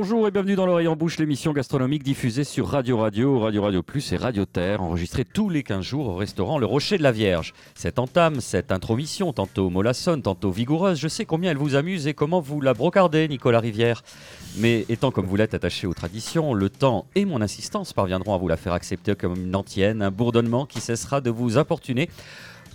Bonjour et bienvenue dans l'oreille en bouche, l'émission gastronomique diffusée sur Radio Radio, Radio Radio Plus et Radio Terre, enregistrée tous les 15 jours au restaurant Le Rocher de la Vierge. Cette entame, cette intromission, tantôt mollassonne, tantôt vigoureuse, je sais combien elle vous amuse et comment vous la brocardez, Nicolas Rivière. Mais étant comme vous l'êtes attaché aux traditions, le temps et mon insistance parviendront à vous la faire accepter comme une antienne, un bourdonnement qui cessera de vous importuner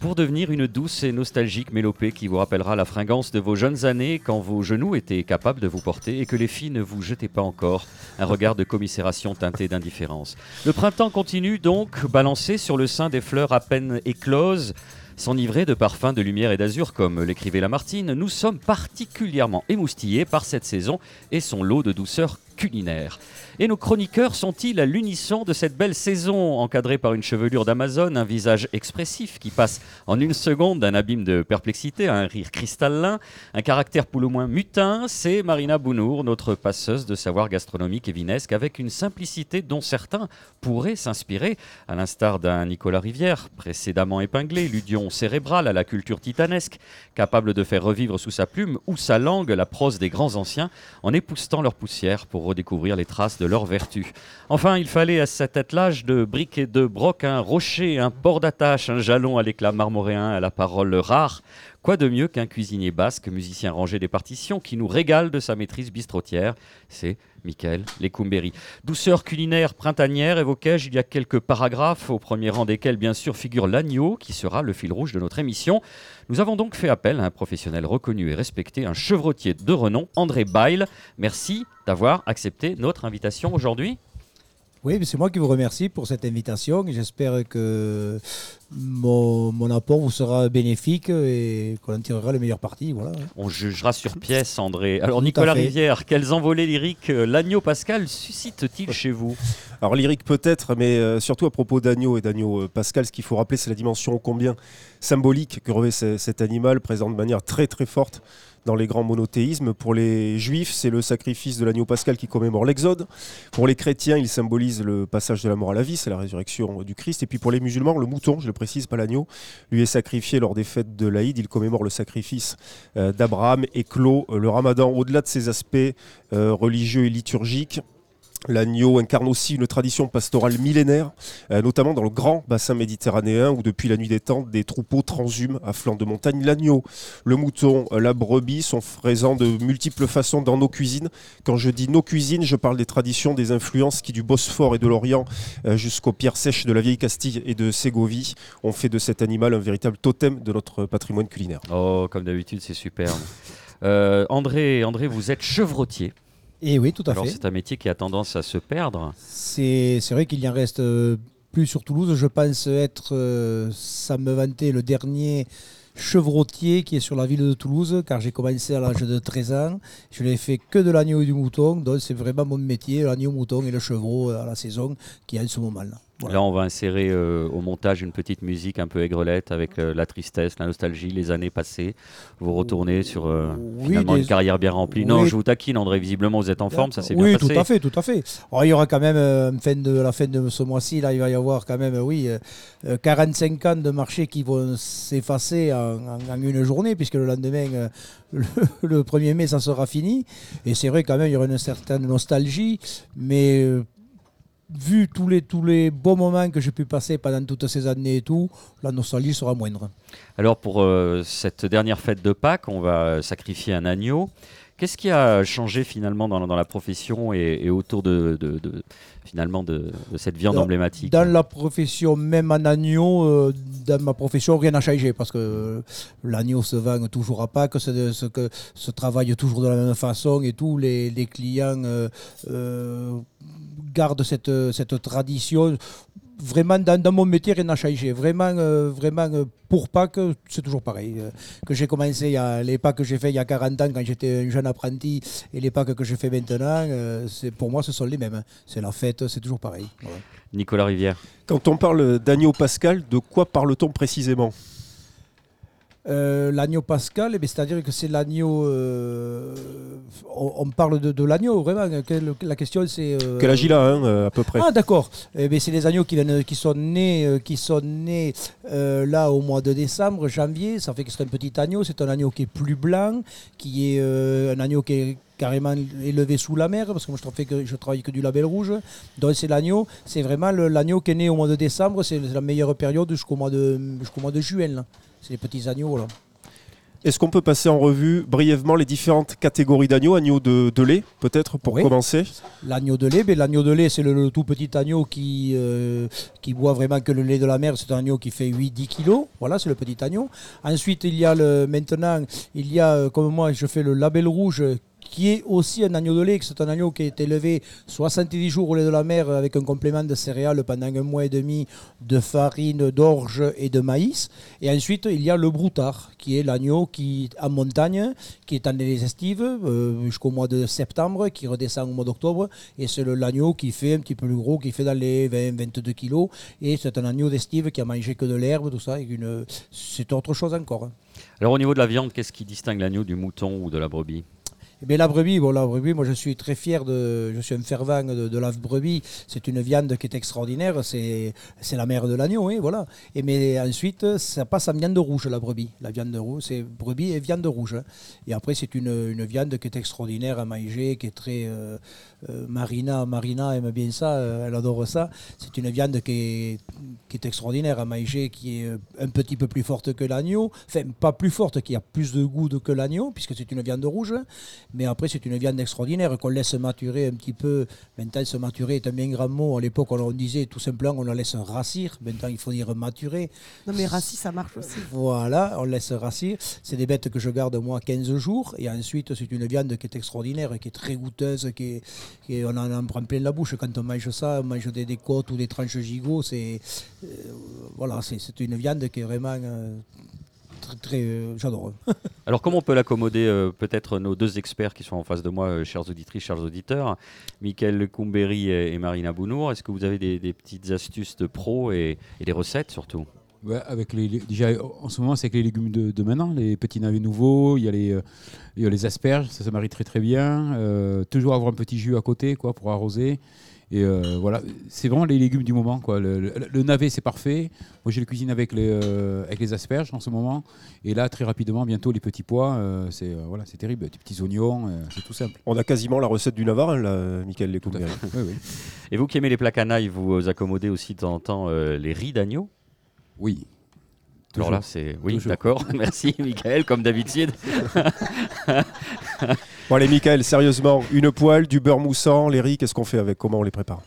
pour devenir une douce et nostalgique mélopée qui vous rappellera la fringance de vos jeunes années quand vos genoux étaient capables de vous porter et que les filles ne vous jetaient pas encore un regard de commisération teinté d'indifférence. Le printemps continue donc, balancé sur le sein des fleurs à peine écloses, S'enivrer de parfums de lumière et d'azur, comme l'écrivait Lamartine, nous sommes particulièrement émoustillés par cette saison et son lot de douceur culinaire. Et nos chroniqueurs sont-ils à l'unisson de cette belle saison, encadrée par une chevelure d'Amazon, un visage expressif qui passe en une seconde d'un abîme de perplexité à un rire cristallin, un caractère pour le moins mutin? C'est Marina Bounour, notre passeuse de savoir gastronomique et vinesque, avec une simplicité dont certains pourraient s'inspirer, à l'instar d'un Nicolas Rivière, précédemment épinglé, ludion cérébral à la culture titanesque, capable de faire revivre sous sa plume ou sa langue la prose des grands anciens, en époustant leur poussière pour redécouvrir les traces de leur vertu. Enfin, il fallait à cet attelage de briques et de brocs un rocher, un port d'attache, un jalon à l'éclat marmoréen, à la parole rare. Quoi de mieux qu'un cuisinier basque, musicien rangé des partitions, qui nous régale de sa maîtrise bistrotière? C'est Michael Lecumberi. Douceur culinaire printanière, évoquai-je il y a quelques paragraphes, au premier rang desquels bien sûr figure l'agneau, qui sera le fil rouge de notre émission. Nous avons donc fait appel à un professionnel reconnu et respecté, un chevrotier de renom, André Bail. Merci d'avoir accepté notre invitation aujourd'hui. Oui, c'est moi qui vous remercie pour cette invitation. J'espère que mon, apport vous sera bénéfique et qu'on en tirera le meilleur parti. Voilà. On jugera sur pièce, André. Alors, Nicolas Rivière, quelles envolées lyriques euh, l'agneau pascal suscite-t-il chez vous? Alors, lyrique peut-être, mais euh, surtout à propos d'agneau et d'agneau euh, pascal, ce qu'il faut rappeler, c'est la dimension combien symbolique que revêt cet animal, présent de manière très très forte dans les grands monothéismes. Pour les juifs, c'est le sacrifice de l'agneau pascal qui commémore l'Exode. Pour les chrétiens, il symbolise le passage de la mort à la vie, c'est la résurrection du Christ. Et puis pour les musulmans, le mouton, je le précise, lui est sacrifié lors des fêtes de l'Aïd. Il commémore le sacrifice euh, d'Abraham et clôt euh, le ramadan au-delà de ses aspects euh, religieux et liturgiques. L'agneau incarne aussi une tradition pastorale millénaire, euh, notamment dans le grand bassin méditerranéen où depuis la nuit des temps, des troupeaux transhument à flanc de montagne. L'agneau, le mouton, euh, la brebis sont présents de multiples façons dans nos cuisines. Quand je dis nos cuisines, je parle des traditions, des influences qui du Bosphore et de l'Orient euh, jusqu'aux pierres sèches de la vieille Castille et de Ségovie ont fait de cet animal un véritable totem de notre patrimoine culinaire. Oh, comme d'habitude, c'est superbe. André, André, vous êtes chevrotier. Et oui, tout à Alors fait. c'est un métier qui a tendance à se perdre. C'est vrai qu'il y en reste euh, plus sur Toulouse. Je pense être, euh, ça me vantait, le dernier chevrotier qui est sur la ville de Toulouse, car j'ai commencé à l'âge de 13 ans. Je n'ai fait que de l'agneau et du mouton, donc c'est vraiment mon métier, l'agneau, mouton et le chevreau à la saison qui est en ce moment-là. Là, on va insérer euh, au montage une petite musique un peu aigrelette avec euh, la tristesse, la nostalgie, les années passées. Vous retournez sur euh, finalement une carrière bien remplie. Non, je vous taquine, André. Visiblement, vous êtes en forme, ça s'est bien passé. Oui, tout à fait, tout à fait. il y aura quand même, fin de, la fin de ce mois-ci, là, il va y avoir quand même, oui, 45 ans de marché qui vont s'effacer en, une journée, puisque le lendemain, le, le, 1er mai, ça sera fini. Et c'est vrai, quand même, il y aura une certaine nostalgie, mais vu tous les, tous les bons moments que j'ai pu passer pendant toutes ces années et tout, la nostalgie sera moindre. Alors pour euh, cette dernière fête de Pâques, on va sacrifier un agneau. Qu'est-ce qui a changé finalement dans, dans la profession et, autour de, de, finalement de, cette viande emblématique Dans la profession, même en agneau, euh, dans ma profession, rien n'a changé parce que l'agneau se vend toujours à Pâques, se, se travaille toujours de la même façon et tous les, les clients euh, garde cette, cette tradition. Vraiment, dans, mon métier, rien n'a changé. Vraiment, euh, vraiment euh, pour Pâques, c'est toujours pareil. Euh, que j'ai commencé, il y a, les Pâques que j'ai fait il y a 40 ans quand j'étais un jeune apprenti et les Pâques que je fais maintenant, c'est, pour moi, ce sont les mêmes. C'est la fête, c'est toujours pareil. Nicolas Rivière. Quand on parle d'agneau pascal, de quoi parle-t-on précisément? Euh, l'agneau pascal, eh c'est-à-dire que c'est l'agneau. euh, on, on parle de, de l'agneau, vraiment. Quelle- La question, c'est. euh, Quel âge il a, hein, à peu près Ah d'accord. Eh c'est des agneaux qui, viennent, qui sont nés, qui sont nés là au mois de décembre, janvier. Ça fait que c'est un petit agneau. C'est un agneau qui est plus blanc, qui est un agneau qui est carrément élevé sous la mer, parce que moi je travaille que, je travaille que du label rouge. Donc c'est l'agneau, c'est vraiment l'agneau qui est né au mois de décembre. C'est la meilleure période jusqu'au mois de jusqu'au mois de juin. là. C'est les petits agneaux là. Est-ce qu'on peut passer en revue brièvement les différentes catégories d'agneaux Agneaux de, de lait, peut-être, pour Oui. commencer L'agneau de lait, ben, l'agneau de lait, c'est le, le tout petit agneau qui, euh, qui boit vraiment que le lait de la mer. C'est un agneau qui fait 8-10 kilos. Voilà, c'est le petit agneau. Ensuite, il y a le, maintenant, il y a, euh, comme moi, je fais le label rouge qui est aussi un agneau de lait. C'est un agneau qui est élevé 70 jours au lait de la mer avec un complément de céréales pendant un mois et demi de farine, d'orge et de maïs. Et ensuite, il y a le broutard, qui est l'agneau qui, en montagne, qui est en les estives euh, jusqu'au mois de septembre, qui redescend au mois d'octobre. Et c'est l'agneau qui fait un petit peu plus gros, qui fait dans les 20-22 kilos. Et c'est un agneau d'estive qui a mangé que de l'herbe, tout ça. C'est autre chose encore. Alors au niveau de la viande, qu'est-ce qui distingue l'agneau du mouton ou de la brebis? Eh bien, la brebis, bon, la brebis, moi je suis très fier de. Je suis un fervent de, la brebis. C'est une viande qui est extraordinaire. C'est la mère de l'agneau, hein, voilà. Et mais ensuite, ça passe en viande rouge, la brebis. La viande rouge, c'est brebis et viande rouge. hein. Et après, c'est une, une viande qui est extraordinaire à manger, qui est très. euh, euh, Marina, Marina aime bien ça, euh, elle adore ça. C'est une viande qui est, qui est extraordinaire à manger, qui est euh, un petit peu plus forte que l'agneau. Enfin, pas plus forte, qui a plus de goût que l'agneau, puisque c'est une viande rouge. Mais après, c'est une viande extraordinaire qu'on laisse maturer un petit peu. Maintenant, se maturer est un bien grand mot. À l'époque, on disait tout simplement on la laisse racir. Maintenant, il faut dire maturer. Non, mais Rassi, ça marche aussi. Voilà, on laisse racir. C'est des bêtes que je garde moi 15 jours. Et ensuite, c'est une viande qui est extraordinaire, qui est très goûteuse, qui est, est- on en, en prend plein la bouche. Quand on mange ça, on mange des, côtes ou des tranches gigot. C'est euh, voilà, c'est une viande qui est vraiment euh, très, très euh, j'adore. Alors comment on peut l'accommoder Peut-être nos deux experts qui sont en face de moi, euh, chères auditrices, chers auditeurs, Michael Coumberry et, et Marina Bounour. Est-ce que vous avez des, petites astuces de pro et, et des recettes surtout? Ouais, avec les, les- déjà, en ce moment, c'est avec les légumes de, de maintenant, les petits navets nouveaux, il y, a les, euh, il y a les asperges, ça se marie très très bien. Euh, toujours avoir un petit jus à côté quoi, pour arroser. Et euh, voilà, c'est vraiment les légumes du moment. Quoi. Le, le- le navet, c'est parfait. Moi, je le cuisine avec les, euh, avec les asperges en ce moment. Et là, très rapidement, bientôt, les petits pois, euh, c'est euh, voilà, c'est terrible. Des petits oignons, euh, c'est tout simple. On a quasiment la recette du Navarin, là, Michael fait. Oui, oui. Et vous qui aimez les plats canailles, vous accommodez aussi de temps en temps euh, les riz d'agneau oui. Alors Toujours. là, c'est... Oui, d'accord. Merci, Michael, comme d'habitude. Bon, allez, Michael, sérieusement, une poêle, du beurre moussant, les riz, qu'est-ce qu'on fait avec Comment on les prépare?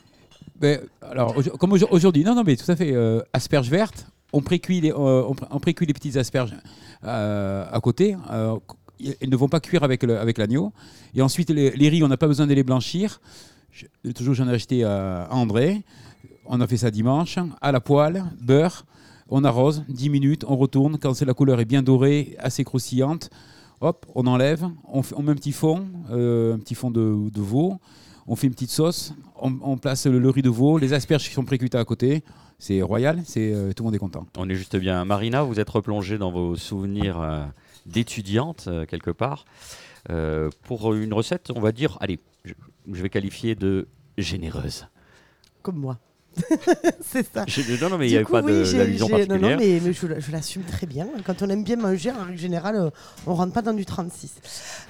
Ben, alors, comme aujo- aujourd'hui, non, non, mais tout à fait. euh, asperges vertes, on précuit les, euh, on, pré- on précuit les petites asperges euh, à côté. euh, elles ne vont pas cuire avec l'agneau. Et ensuite, les, les riz, on n'a pas besoin de les blanchir. Je- toujours, j'en ai acheté à, à André. On a fait ça dimanche. À la poêle, beurre. On arrose, 10 minutes, on retourne. Quand c'est la couleur est bien dorée, assez croustillante, hop, on enlève. On, fait- on met un petit fond, euh, un petit fond de, de veau. On fait une petite sauce, on, on place le, le riz de veau, les asperges qui sont précuitées à côté. C'est royal, c'est euh, tout le monde est content. On est juste bien. Marina, vous êtes replongée dans vos souvenirs euh, d'étudiante, euh, quelque part. Euh, pour une recette, on va dire, allez, je, je vais qualifier de généreuse. Comme moi. c'est ça. Je- non, non, mais il n'y avait coup, pas oui, de- j'ai- Non, particulière. non, mais, mais je, je l'assume très bien. Quand on aime bien manger, en règle générale, euh, on rentre pas dans du 36.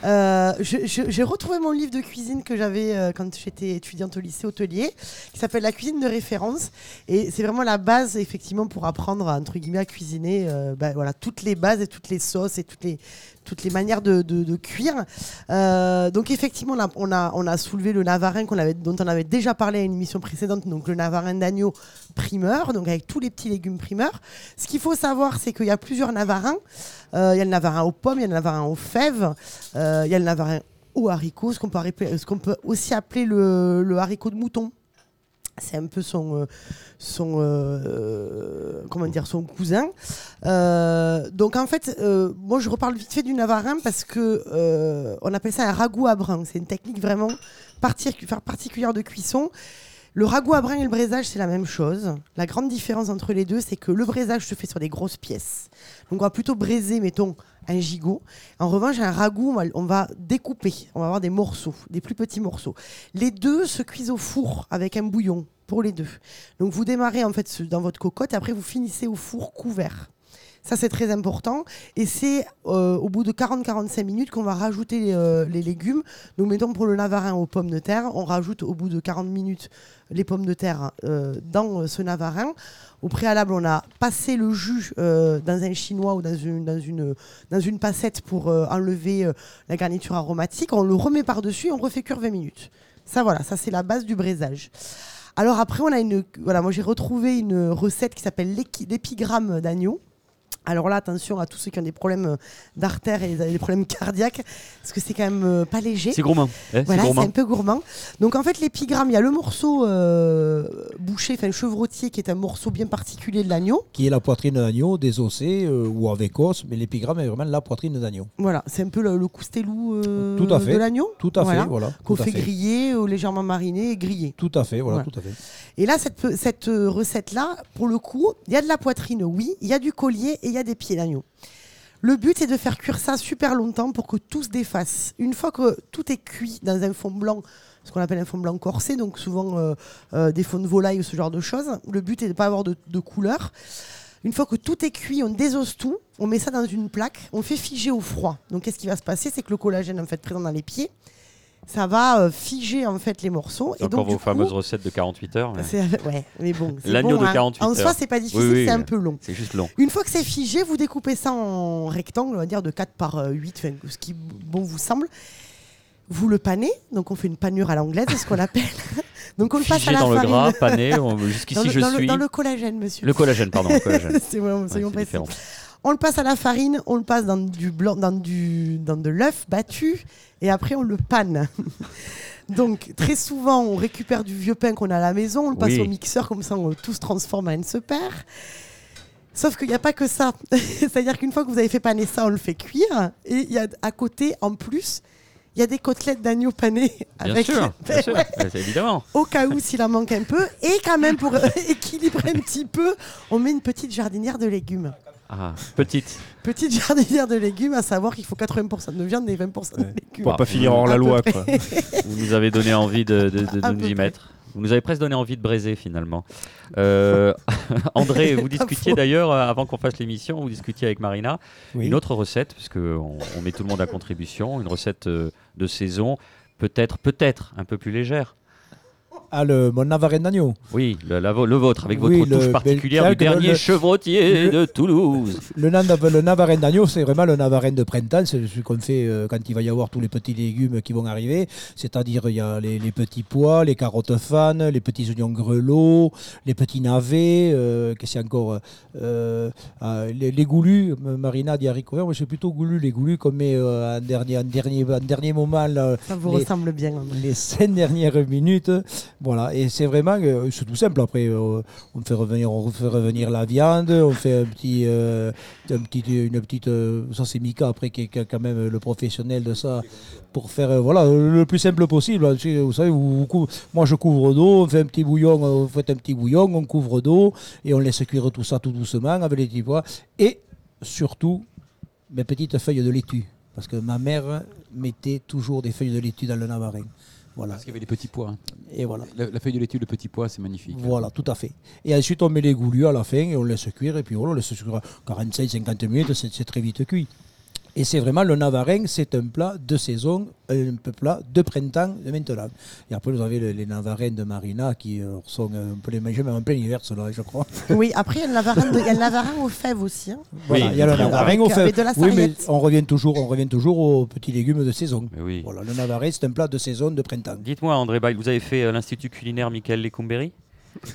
Euh, J'ai retrouvé mon livre de cuisine que j'avais euh, quand j'étais étudiante au lycée hôtelier, qui s'appelle La cuisine de référence. Et c'est vraiment la base, effectivement, pour apprendre, entre guillemets, à cuisiner euh, bah, voilà, toutes les bases et toutes les sauces et toutes les, toutes les manières de, de- de cuire. Euh, donc effectivement, on, a, on a soulevé le navarin avait, dont on avait déjà parlé à une émission précédente, donc le navarin d'agneau primeur, donc avec tous les petits légumes primeurs. Ce qu'il faut savoir, c'est qu'il y a plusieurs navarins. Euh, il y a le navarin aux pommes, il y a le navarin aux fèves, euh, il y a le navarin aux haricots, ce qu'on peut, aussi appeler le, haricot de mouton. C'est un peu son, euh, cousin. Donc en fait, moi je reparle vite fait du navarin parce que on appelle ça un ragoût à brun. C'est une technique vraiment partic- particulière de cuisson. Le ragoût à brin et le braisage, c'est la même chose. La grande différence entre les deux, c'est que le braisage se fait sur des grosses pièces. Donc on va plutôt braiser, mettons, un gigot. En revanche, un ragoût, on va, découper. On va avoir des morceaux, des plus petits morceaux. Les deux se cuisent au four avec un bouillon pour les deux. Donc vous démarrez en fait dans votre cocotte et après vous finissez au four couvert. Ça, c'est très important. Et c'est euh, au bout de 40-45 minutes qu'on va rajouter euh, les légumes. Donc, mettons pour le navarin aux pommes de terre, on rajoute au bout de 40 minutes les pommes de terre euh, dans euh, ce navarin. Au préalable, on a passé le jus euh, dans un chinois ou dans une, dans une, dans une passette pour euh, enlever euh, la garniture aromatique. On le remet par-dessus et on refait cuire 20 minutes. Ça, voilà, ça, c'est la base du braisage. Alors après, on a une, voilà, moi j'ai retrouvé une recette qui s'appelle l'épigramme d'agneau. Alors là, attention à tous ceux qui ont des problèmes euh, d'artère et des problèmes cardiaques, parce que c'est quand même euh, pas léger. C'est gourmand. Eh, Voilà, c'est un peu gourmand. Donc en fait, l'épigramme, il y a le morceau euh, bouché, enfin chevrotier, qui est un morceau bien particulier de l'agneau. Qui est la poitrine d'agneau, désossée euh, ou avec os, mais l'épigramme est vraiment la poitrine d'agneau. Voilà, c'est un peu le, le coustelou euh, Tout à fait. de l'agneau. Tout à Voilà. fait, voilà. Qu'on fait, fait. griller, ou légèrement mariner et griller. Tout à fait, voilà, Voilà. tout à fait. Et là, cette, recette-là, pour le coup, il y a de la poitrine, oui, il y a du collier et il a des pieds d'agneau. Le but est de faire cuire ça super longtemps pour que tout se défasse. Une fois que tout est cuit dans un fond blanc, ce qu'on appelle un fond blanc corsé, donc souvent euh, euh, des fonds de volaille ou ce genre de choses, le but est de ne pas avoir de, de couleur. Une fois que tout est cuit, on désosse tout, on met ça dans une plaque, on fait figer au froid. Donc qu'est-ce qui va se passer? C'est que le collagène en fait présent dans les pieds, ça va euh, figer en fait les morceaux. Encore donc, vos coup, fameuses recettes de 48 heures. mais c'est ouais, mais bon. L'agneau bon, de hein. 48 En soi, heures. c'est pas difficile, Oui, oui, c'est un peu long. C'est juste long. Une fois que c'est figé, vous découpez ça en rectangle, on va dire de 4 par euh, 8, enfin, ce qui bon vous semble. Vous le panez, donc on fait une panure à l'anglaise, c'est ce qu'on appelle. donc on le passe à la dans le gras, pané. Jusqu'ici, le, je dans le- suis. dans le collagène, monsieur. Le collagène, pardon. Le collagène. c'est vraiment, Ouais, précis. différent. On le passe à la farine, on le passe dans du blanc, dans du, dans de l'œuf battu, et après on le panne. Donc très souvent, on récupère du vieux pain qu'on a à la maison, on le passe Oui. au mixeur, comme ça on, tout se transforme en se perd. Sauf qu'il n'y a pas que ça. C'est-à-dire qu'une fois que vous avez fait paner ça, on le fait cuire. Et il y a à côté, en plus, il y a des côtelettes d'agneau panées. Bien avec sûr, bien sûr. Ouais, évidemment. au cas où s'il en manque un peu. Et quand même, pour équilibrer un petit peu, on met une petite jardinière de légumes. Ah, petite. Petite jardinière de légumes, à savoir qu'il faut 80% de viande et 20% de Ouais. légumes. Pour pas finir en À la loi, quoi. Vous nous avez donné envie de, de- de À nous y près. mettre. Vous nous avez presque donné envie de braiser finalement. Euh, André, vous discutiez d'ailleurs, euh, avant qu'on fasse l'émission, vous discutiez avec Marina, Oui. une autre recette, parce qu'on on met tout le monde à contribution, une recette euh, de saison, peut-être peut-être un peu plus légère. Ah, le, mon navarin d'agneau. Oui, le, la vo- le vôtre, avec votre Oui, touche le- particulière du dernier le- chevrotier le- de Toulouse. Le, le navarin d'agneau, c'est vraiment le navarin de printemps. C'est ce qu'on fait euh, quand il va y avoir tous les petits légumes qui vont arriver. C'est-à-dire, il y a les, les petits pois, les carottes fanes, les petits oignons grelots, les petits navets. euh, Qu'est-ce qu'il y a encore euh, ah, les, les goulus. euh, Marina dit haricots verts. Moi, c'est plutôt goulus. Les goulus qu'on met euh, en, dernier, en, dernier, en dernier moment. là, Ça vous Les- ressemble bien. hein. les cinq dernières minutes. Voilà, et c'est vraiment, euh, c'est tout simple. Après, euh, on fait revenir, on fait revenir la viande, on fait un petit, euh, une petite, ça c'est Mika après qui est quand même le professionnel de ça, pour faire, voilà, le plus simple possible. Vous savez, moi je couvre d'eau, on fait un petit bouillon, vous faites un petit bouillon, on couvre d'eau et on laisse cuire tout ça tout doucement avec les petits pois. Et surtout, mes petites feuilles de laitue. Parce que ma mère mettait toujours des feuilles de laitue dans le navarin. Voilà. Parce qu'il y avait des petits pois. hein. Et voilà. La, la feuille de laitue, le petit pois, c'est magnifique. Voilà, tout à fait. Et ensuite, on met les goulus à la fin et on laisse cuire. Et puis voilà, on laisse cuire 45-50 minutes, c'est très vite cuit. Et c'est vraiment le navarin, c'est un plat de saison, un peu plat de printemps de maintenant. Et après, vous avez le- les navarins de Marina qui euh, sont un peu les manger, même en plein hiver, cela, je crois. Oui, après, il y a le navarin, de- il y a le navarin aux fèves aussi. hein. Voilà, il y a le navarin au avec fait. de la Oui, mais sarriette. on revient toujours, on revient toujours aux petits légumes de saison. Mais oui. Voilà, le navarin, c'est un plat de saison de printemps. Dites-moi, André Bail, vous avez fait euh, l'Institut culinaire Michael Lecumberi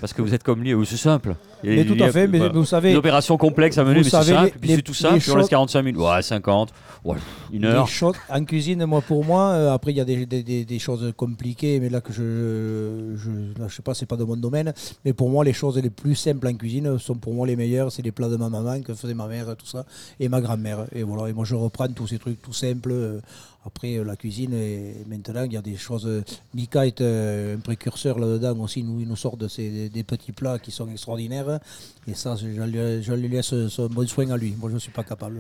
Parce que vous êtes comme lui, c'est simple. Et Mais tout à fait, mais voilà. vous savez, Une opération complexe à mener, mais c'est simple. les- puis c'est tout simple, puis on laisse choses- 45 minutes. Ouais, 50, ouais, une heure. En cuisine, moi pour moi, euh, après il y a des, des- des- des choses compliquées, mais là que je, je, là, je sais pas, c'est pas de mon domaine, mais pour moi les choses les plus simples en cuisine sont pour moi les meilleures, c'est les plats de ma maman que faisait ma mère, tout ça, et ma grand-mère, et voilà, et moi je reprends tous ces trucs tout simples, euh, Après, euh, la cuisine, et maintenant, il y a des choses. Mika est euh, un précurseur là-dedans aussi. Nous, il nous sort de ces, des petits plats qui sont extraordinaires. Et ça, je, je lui- je lui laisse son bon soin à lui. Moi, je ne suis pas capable.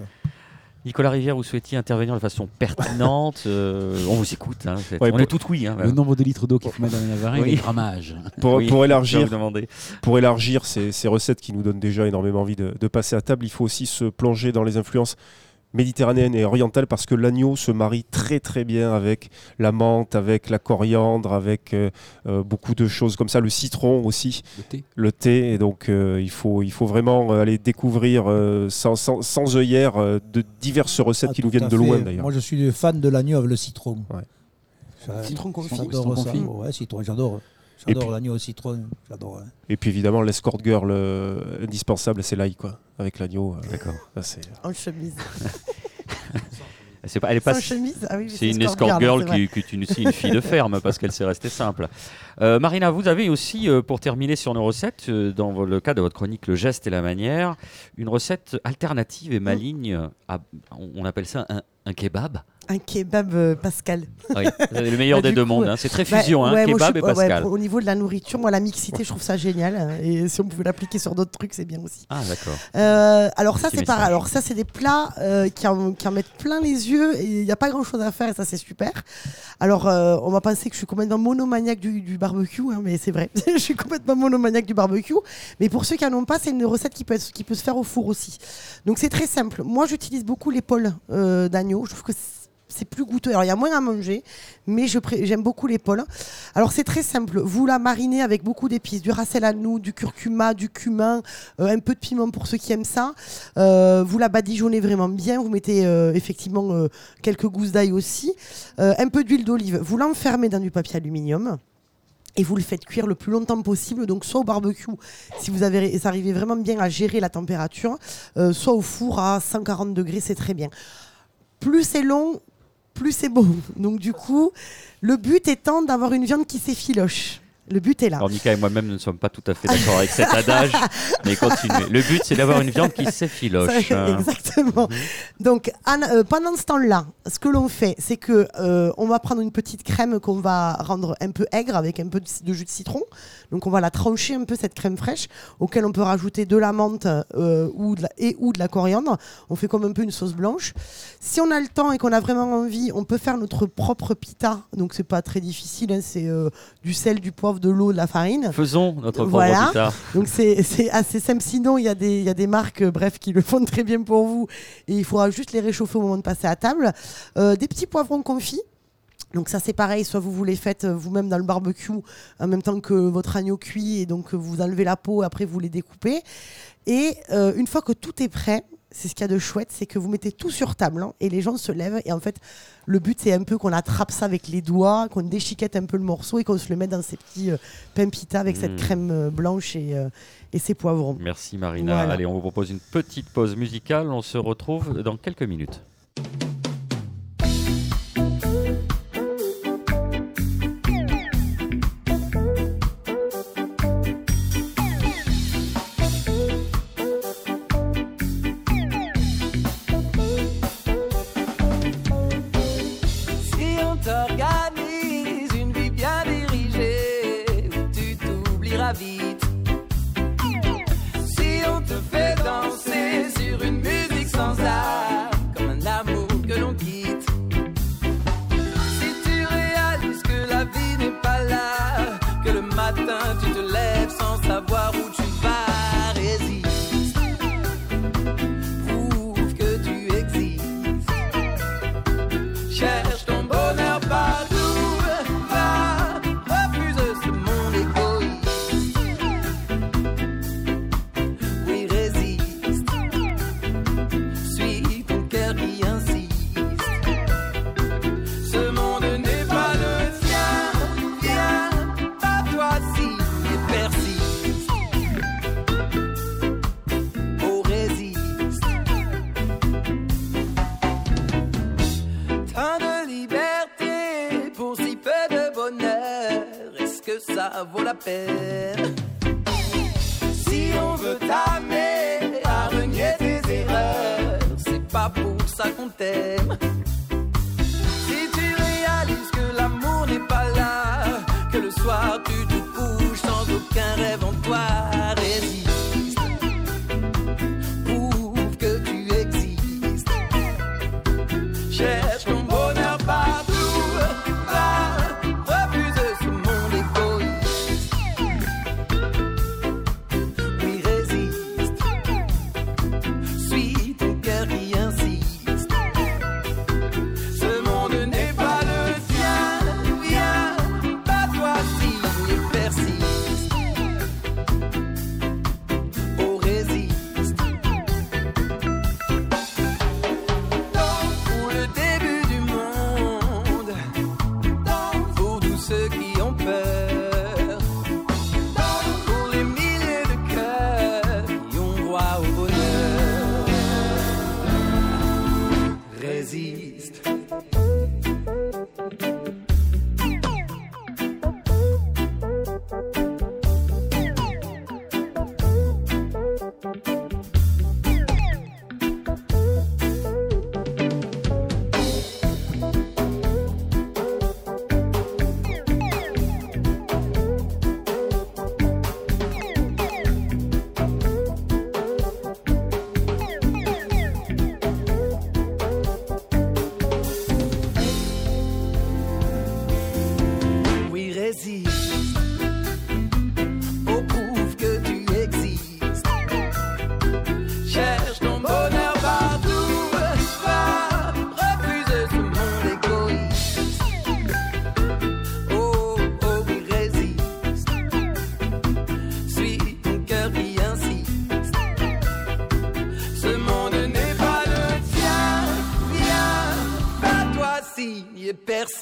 Nicolas Rivière, vous souhaitiez intervenir de façon pertinente. euh, on vous écoute. hein, Ouais, on pour- est tout oui. Hein, Le nombre de litres d'eau qu'il faut mettre dans les navarins Oui. grammage. Pour, Oui, pour élargir, pour élargir ces, ces recettes qui nous donnent déjà énormément envie de, de passer à table, il faut aussi se plonger dans les influences méditerranéennes et orientales parce que l'agneau se marie très très bien avec la menthe, avec la coriandre, avec euh, euh, beaucoup de choses comme ça, le citron aussi, Le thé. le thé. Et donc euh, il, faut, il faut vraiment aller découvrir euh, sans, sans, sans œillère euh, de diverses recettes Ah, qui nous viennent de fait. loin d'ailleurs. Moi, je suis fan de l'agneau avec le citron. Ouais. Ça- Citron confit. J'adore Citron ça. confit. Ouais, citron, j'adore. Et J'adore puis- l'agneau au citron. J'adore. hein. Et puis évidemment l'escort girl euh, indispensable, c'est l'ail quoi, avec l'agneau. euh, D'accord. c'est- En chemise. C'est pas, elle est pas Sans chemise Ah oui, C'est une escort girl qui, qui est une, une fille de ferme parce qu'elle s'est restée simple. Euh, Marina, vous avez aussi, euh, pour terminer sur nos recettes, euh, dans vo- le cas de votre chronique Le geste et la manière, une recette alternative et maligne. à- on on appelle ça un, un kebab. Un kebab euh, Pascal. Oui, c'est le meilleur Bah, des deux coup, mondes. hein. C'est très Bah, fusion, hein, ouais, moi, je kebab et Pascal. au niveau de la nourriture, moi, la mixité, je trouve ça génial. hein. Et si on pouvait l'appliquer sur d'autres trucs, c'est bien aussi. Ah, d'accord. Euh, alors ça c'est pareil. message. Alors ça c'est des plats euh, qui, en, qui en mettent plein les yeux et il n'y a pas grand chose à faire et ça c'est super. Alors euh, on va penser que je suis complètement monomaniaque du, du barbecue, hein, mais c'est vrai. je suis complètement monomaniaque du barbecue. Mais pour ceux qui n'en ont pas, c'est une recette qui peut, être- qui peut se faire au four aussi. Donc c'est très simple. Moi j'utilise beaucoup l'épaule d'agneau. Je trouve que c'est- c'est plus goûteux. Alors il y a moins à manger, mais j'aime beaucoup l'épaule. Alors c'est très simple. Vous la marinez avec beaucoup d'épices, du racel à nous, du curcuma, du cumin, euh, un peu de piment pour ceux qui aiment ça. Euh, vous la badigeonnez vraiment bien. Vous mettez euh, effectivement quelques gousses d'ail aussi, un peu d'huile d'olive. Vous l'enfermez dans du papier aluminium. Et vous le faites cuire le plus longtemps possible, donc soit au barbecue, si vous arrivez vraiment bien à gérer la température, soit au four à 140 degrés, c'est très bien. Plus c'est long, plus c'est bon. Donc du coup, le but étant d'avoir une viande qui s'effiloche. Le but est là. Alors, Mika et moi-même ne sommes pas tout à fait d'accord avec cet adage, mais continuez. Le but, c'est d'avoir une viande qui s'effiloche. Hein. Exactement. Donc, en- euh, pendant ce temps-là, ce que l'on fait, c'est que euh, on va prendre une petite crème qu'on va rendre un peu aigre avec un peu de, de jus de citron. Donc, on va la trancher un peu cette crème fraîche, auquel on peut rajouter de la menthe euh, ou de la, et ou de la coriandre. On fait comme un peu une sauce blanche. Si on a le temps et qu'on a vraiment envie, on peut faire notre propre pita. Donc, c'est pas très difficile. hein, c'est du sel, du poivre, de l'eau, de la farine. Faisons notre propre Voilà. Donc c'est assez simple. Sinon, il y, a des- il y a des marques, euh, bref, qui le font très bien pour vous. Et il faudra juste les réchauffer au moment de passer à table. Euh, des petits poivrons confits. Donc ça c'est pareil, soit vous vous les faites euh, vous-même dans le barbecue en même temps que votre agneau cuit et donc vous enlevez la peau, après vous les découpez. Et euh, une fois que tout est prêt, c'est ce qu'il y a de chouette, c'est que vous mettez tout sur table hein, et les gens se lèvent et en fait le but c'est un peu qu'on attrape ça avec les doigts, qu'on déchiquette un peu le morceau et qu'on se le mette dans ces petits euh, pains pita avec cette Mm. crème euh, blanche et, euh, et ces poivrons. Merci Marina. Voilà. Allez, on vous propose une petite pause musicale. On se retrouve dans quelques minutes. Ça vaut la peine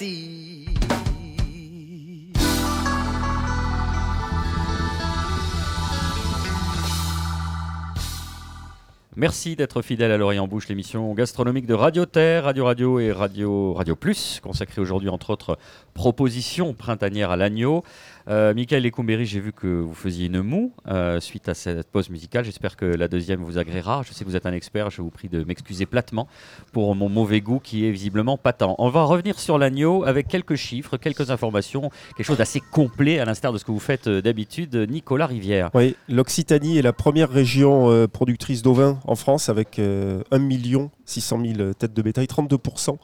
et Merci d'être fidèle à l'Orient Bouche, l'émission gastronomique de Radio Terre, Radio Radio et Radio Radio Plus, consacrée aujourd'hui entre autres propositions printanières à l'agneau. Euh, Michael j'ai vu que vous faisiez une moue euh, suite à cette pause musicale. J'espère que la deuxième vous agréera. Je sais que vous êtes un expert, je vous prie de m'excuser platement pour mon mauvais goût qui est visiblement patent. On va revenir sur l'agneau avec quelques chiffres, quelques informations, quelque chose d'assez complet à l'instar de ce que vous faites euh, d'habitude. Nicolas Rivière. Oui, l'Occitanie est la première région euh, productrice d'ovins en France avec euh, 1 600 000 têtes de bétail, 32%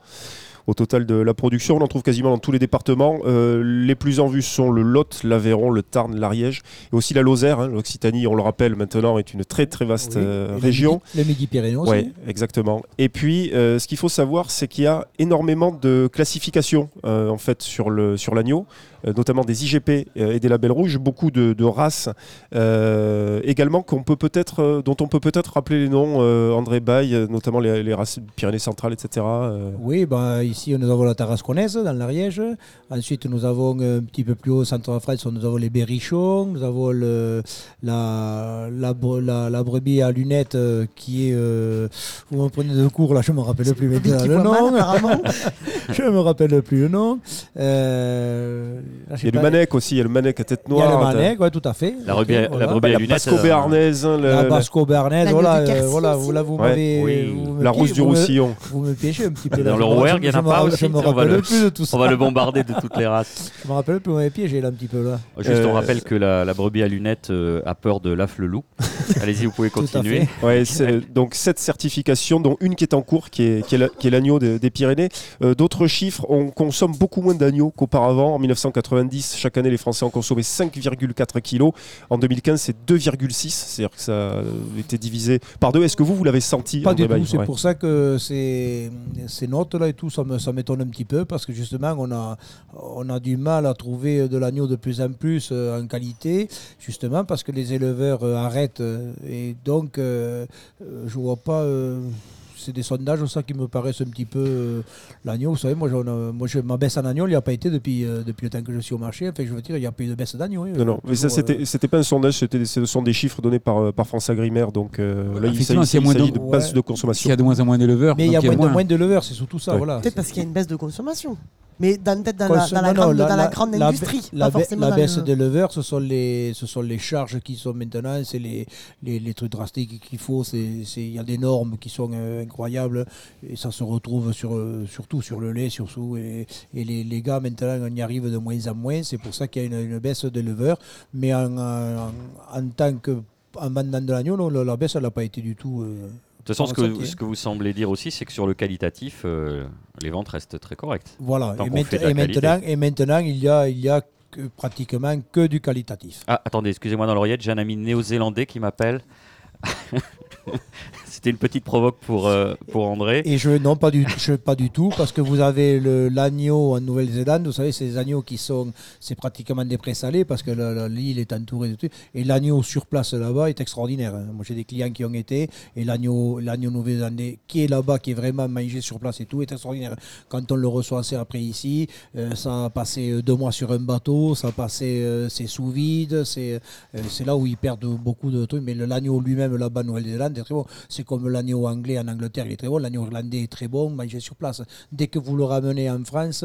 au total de la production. On en trouve quasiment dans tous les départements. Euh, les plus en vue sont le Lot, l'Aveyron, le Tarn, l'Ariège et aussi la Lozère. hein. L'Occitanie, on le rappelle maintenant, est une très très vaste Oui. euh, région. Le Midi-Pyrénées aussi. Oui, exactement. Et puis, euh, ce qu'il faut savoir, c'est qu'il y a énormément de classifications en fait sur sur l'agneau, euh, notamment des IGP euh, et des labels rouges, beaucoup de, de races euh, également qu'on peut peut-être, euh, dont on peut peut-être rappeler les noms. euh, André Baye, euh, notamment les, les races Pyrénées centrales, etc. euh. Oui, bah, ici nous avons la Tarasconnaise dans l'Ariège. Ensuite nous avons euh, un petit peu plus haut au centre de la France, nous avons les Berrichons, nous avons le, la, la, bre- la, la brebis à lunettes euh, qui est. euh, vous me prenez de cours là, je ne me rappelle plus le mal, nom. apparemment. je ne me rappelle plus le nom. Euh, Il sais y a le Manec aussi, il y a le Manec à tête Il y a le noire. Manec, ouais, tout à fait. La brebis, la voilà. brebis à la lunettes. Basco euh, béarnaise, hein, La la, Basco Bernaise, L'agneau voilà, euh, voilà, vous, là, vous Ouais. m'avez. Oui. vous me la rousse du vous me- Roussillon. Vous me piégez un petit peu. là. Dans le Rouergue, il y en a pas aussi, Je me on va rappelle le- plus de tout ça. On va le bombarder de toutes les races. Je me rappelle plus, vous m'avez piégé là un petit peu là. Juste, on Euh, rappelle que la, brebis à lunettes euh, a peur de l'af le loup. Allez-y, vous pouvez continuer. fait. Ouais, c'est- donc sept certifications, dont une qui est en cours, qui est, l'agneau des, Pyrénées. D'autres chiffres, on consomme beaucoup moins d'agneaux qu'auparavant. En 1990, chaque année, les Français en consommaient 5,4 kilos. En 2015, c'est 2,6. C'est-à-dire que ça a été divisé par deux. Est-ce que vous, vous l'avez senti Pas du tout, c'est Ouais. pour ça que ces, ces notes là et tout, ça m'étonne un petit peu parce que justement on a, on a du mal à trouver de l'agneau de plus en plus euh, en qualité, justement parce que les éleveurs euh, arrêtent euh, et donc euh, euh, je vois pas. euh, c'est des sondages ça qui me paraissent un petit peu euh, l'agneau. Vous savez, moi, j'en ai- moi je, ma baisse en agneau, il n'y a pas été depuis, euh, depuis le temps que je suis au marché. Enfin, je veux dire, il n'y a pas eu de baisse d'agneau. hein. Non, non, mais ça, euh, c'était c'était pas un sondage, c'était- ce sont des chiffres donnés par, euh, par France Agrimaire. Donc euh, là, il s'agit y a moins s'agit de- consommation. y a de moins en moins d'éleveurs, Mais il y a donc moins de, moins de leveurs, c'est surtout ça. Ouais. Voilà. Peut-être parce qu'il y a une baisse de consommation. Mais dans, dans, la, dans la grande, la- la industrie. La, pas forcément baisse le- des leveurs, ce sont les, ce sont les charges qui sont maintenant, c'est les, les, les trucs drastiques qu'il faut. Il y a des normes qui sont euh, incroyables et ça se retrouve sur, euh, surtout sur le lait, surtout. Et, et les, les gars, maintenant, on y arrive de moins en moins. C'est pour ça qu'il y a une, une baisse des leveurs. Mais en, en, en tant que en vendant de l'agneau, non, la, baisse, n'a pas été du tout. euh, toute façon, ce que, Ressentir. ce que vous semblez dire aussi, c'est que sur le qualitatif, euh, les ventes restent très correctes. voilà. Et, mainte- maintenant, et maintenant, il y a, il y a que- pratiquement que du qualitatif. Ah, attendez, excusez-moi dans l'oreillette, j'ai un ami néo-zélandais qui m'appelle. C'était une petite provoque pour, euh, pour André. Et je non pas du pas du tout parce que vous avez l'agneau en Nouvelle-Zélande, vous savez ces agneaux qui sont c'est pratiquement des présalés parce que l'île est entourée de tout et l'agneau sur place là-bas est extraordinaire. hein. Moi j'ai des clients qui ont été et l'agneau nouvelle-zélandais qui est là-bas qui est vraiment mangé sur place et tout est extraordinaire. Quand on le reçoit c'est après ici, euh, ça a passé euh, deux mois sur un bateau, ça a passé c'est sous vide, c'est là où ils perdent beaucoup de trucs mais l'agneau lui-même là-bas Nouvelle-Zélande est très bon. Comme l'agneau anglais en Angleterre, est très bon. L'agneau irlandais est très bon, mangé sur place. Dès que vous le ramenez en France,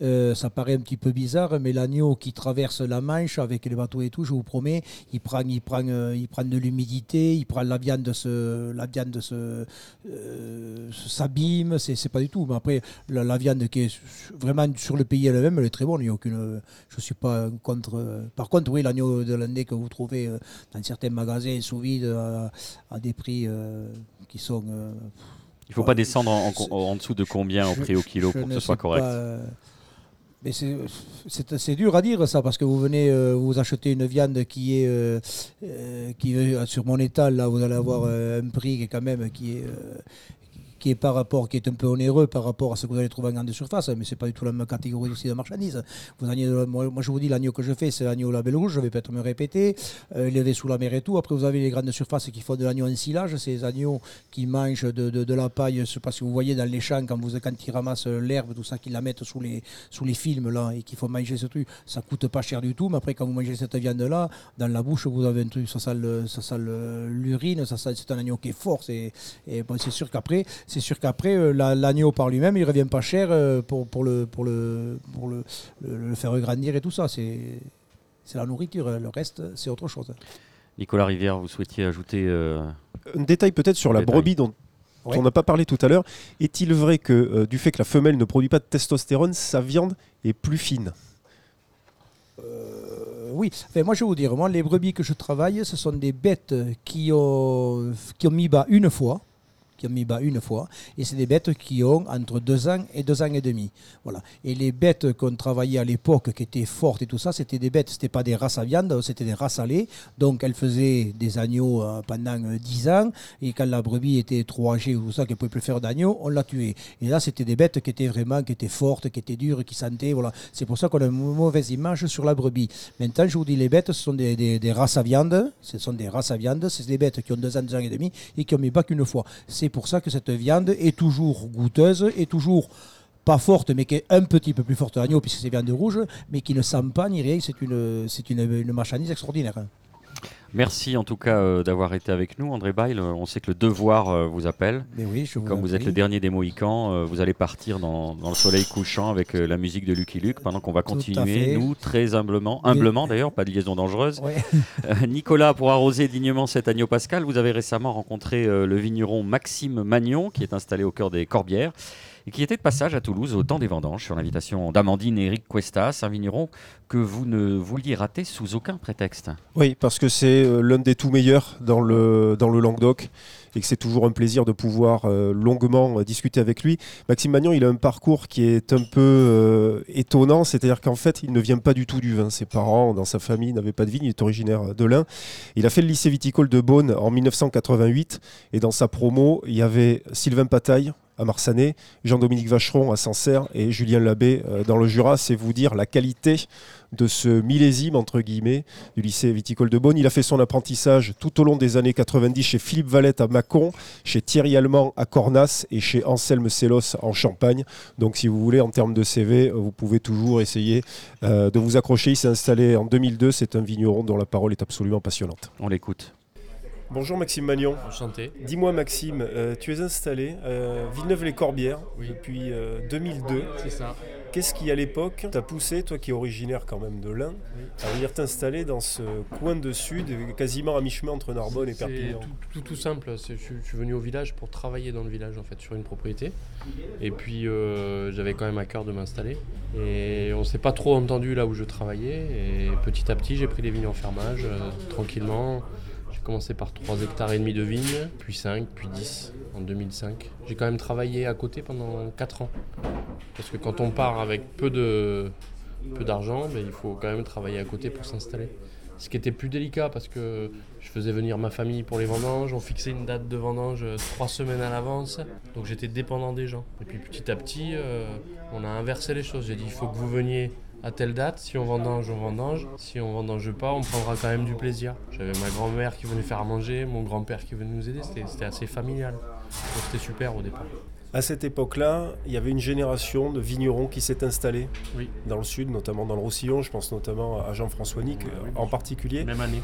euh, ça paraît un petit peu bizarre, mais l'agneau qui traverse la Manche avec les bateaux et tout, je vous promets, il prend, il prend, euh, il prend de l'humidité, il prend la viande, la viande euh, s'abîme, c'est, pas du tout. Mais après, la, la viande qui est vraiment sur le pays elle-même, elle est très bonne. Il y a aucune, je suis pas contre. Par contre, oui, l'agneau de l'année que vous trouvez dans certains magasins sous vide à, à des prix qui sont. Il ne faut pas descendre en, en- je- en dessous de combien au prix au kilo je pour que ce soit correct? pas, mais c'est- dur à dire ça parce que vous venez euh, vous achetez une viande qui est euh, euh, qui est sur mon étal là vous allez avoir un prix qui est quand même qui est qui est par rapport, qui est un peu onéreux par rapport à ce que vous allez trouver en grande surface, mais c'est pas du tout la même catégorie aussi de marchandises. Vous avez- moi, je vous dis, l'agneau que je fais, c'est l'agneau label rouge, je vais peut-être me répéter, euh, élevé sous la mer et tout. Après, vous avez les grandes surfaces qui font de l'agneau en silage, ces agneaux qui mangent de, de- la paille, je sais pas si vous voyez dans les champs, quand, vous, quand ils ramassent l'herbe, tout ça, qu'ils la mettent sous les, sous les films là, et qu'il faut manger ce truc, ça coûte pas cher du tout, mais après, quand vous mangez cette viande-là, dans la bouche, vous avez un truc, ça sent le- ça le- l'urine, ça c'est un agneau qui est fort, c'est, et bon, c'est sûr qu'après, c'est sûr qu'après, euh, la- l'agneau par lui-même, il revient pas cher euh, pour, pour, le, pour, le, pour le, le- le faire grandir et tout ça, c'est, c'est la nourriture, le reste, c'est autre chose. Nicolas Rivière, vous souhaitiez ajouter euh, Un détail peut-être sur la Détail. brebis dont Ouais. on n'a pas parlé tout à l'heure. Est-il vrai que euh, du fait que la femelle ne produit pas de testostérone, sa viande est plus fine? Euh, oui, Enfin, moi je vais vous dire, moi les brebis que je travaille, ce sont des bêtes qui ont, qui ont mis bas une fois, qui ont mis bas une fois, et c'est des bêtes qui ont entre deux ans et deux ans et demi. Voilà. Et les bêtes qu'on travaillait à l'époque, qui étaient fortes et tout ça, c'était des bêtes, c'était pas des races à viande, c'était des races à lait. Donc elles faisaient des agneaux euh, pendant euh, 10 ans, et quand la brebis était trop âgée ou tout ça, qu'elle pouvait plus faire d'agneaux, on la tuait. Et là, c'était des bêtes qui étaient vraiment, qui étaient fortes, qui étaient dures, qui sentaient. Voilà. C'est pour ça qu'on a une mauvaise image sur la brebis. Maintenant, je vous dis, les bêtes, ce sont des, des- races à viande. Ce sont des races à viande. C'est des bêtes qui ont deux ans, deux ans et demi et qui ont mis pas qu'une fois. Pour ça que cette viande est toujours goûteuse, est toujours pas forte, mais qui est un petit peu plus forte que l'agneau, puisque c'est viande rouge, mais qui ne sent pas ni rien. C'est une, c'est une, une extraordinaire. Merci en tout cas euh, d'avoir été avec nous, André Bail. Euh, On sait que le devoir euh, vous appelle. Mais oui, je vous Comme vous êtes le dernier des Mohicans, euh, vous allez partir dans, dans le soleil couchant avec la musique de Lucky Luke pendant qu'on va continuer, nous, très humblement, humblement d'ailleurs, pas de liaison dangereuse. Ouais. Nicolas, pour arroser dignement cet agneau pascal, vous avez récemment rencontré le vigneron Maxime Magnon, qui est installé au cœur des Corbières et qui était de passage à Toulouse au temps des vendanges sur l'invitation d'Amandine et Eric Cuestas, un vigneron que vous ne vouliez rater sous aucun prétexte. Oui, parce que c'est euh, l'un des tout meilleurs dans le, dans le Languedoc et que c'est toujours un plaisir de pouvoir euh, longuement euh, discuter avec lui. Maxime Magnon, il a un parcours qui est un peu étonnant, c'est-à-dire qu'en fait, il ne vient pas du tout du vin. Ses parents, dans sa famille, n'avaient pas de vigne, il est originaire de l'Ain. Il a fait le lycée viticole de Beaune en 1988 et dans sa promo, il y avait Sylvain Pataille à Marsanet, Jean-Dominique Vacheron à Sancerre et Julien Labbé euh, dans le Jura. C'est vous dire la qualité de ce millésime, entre guillemets, du lycée viticole de Beaune. Il a fait son apprentissage tout au long des années 90 chez Philippe Valette à Mâcon, chez Thierry Allemand à Cornas et chez Anselme Sellos en Champagne. Donc si vous voulez, en termes de CV, euh, vous pouvez toujours essayer euh, de vous accrocher. Il s'est installé en 2002. C'est un vigneron dont la parole est absolument passionnante. On l'écoute. Bonjour Maxime Magnon. Enchanté. Dis-moi Maxime, euh, tu es installé à Villeneuve-les-Corbières Oui. depuis euh, 2002. C'est ça. Qu'est-ce qui à l'époque t'a poussé, toi qui es originaire quand même de l'Ain, à venir t'installer dans ce coin de sud, quasiment à mi-chemin entre Narbonne et Perpignan? tout, tout, tout simple. Je, suis- je suis venu au village pour travailler dans le village en fait sur une propriété. Et puis euh, j'avais quand même à cœur de m'installer. Et on s'est pas trop entendu là où je travaillais. Et petit à petit j'ai pris les vignes en fermage euh, tranquillement. Commencé par 3 hectares et demi de vignes, puis 5, puis 10 en 2005. J'ai quand même travaillé à côté pendant 4 ans. Parce que quand on part avec peu de peu d'argent, ben, il faut quand même travailler à côté pour s'installer. Ce qui était plus délicat parce que je faisais venir ma famille pour les vendanges, on fixait une date de vendange euh, trois semaines à l'avance, donc j'étais dépendant des gens. Et puis petit à petit, euh, on a inversé les choses. J'ai dit il faut que vous veniez à telle date, si on vendange, on vendange, si on vendange pas, on prendra quand même du plaisir. J'avais ma grand-mère qui venait faire à manger, mon grand-père qui venait nous aider, c'était c'était assez familial. Donc c'était super au départ. À cette époque-là, il y avait une génération de vignerons qui s'est installée Oui. dans le sud, notamment dans le Roussillon. Je pense notamment à Jean-François Nick Oui, en particulier. Même année.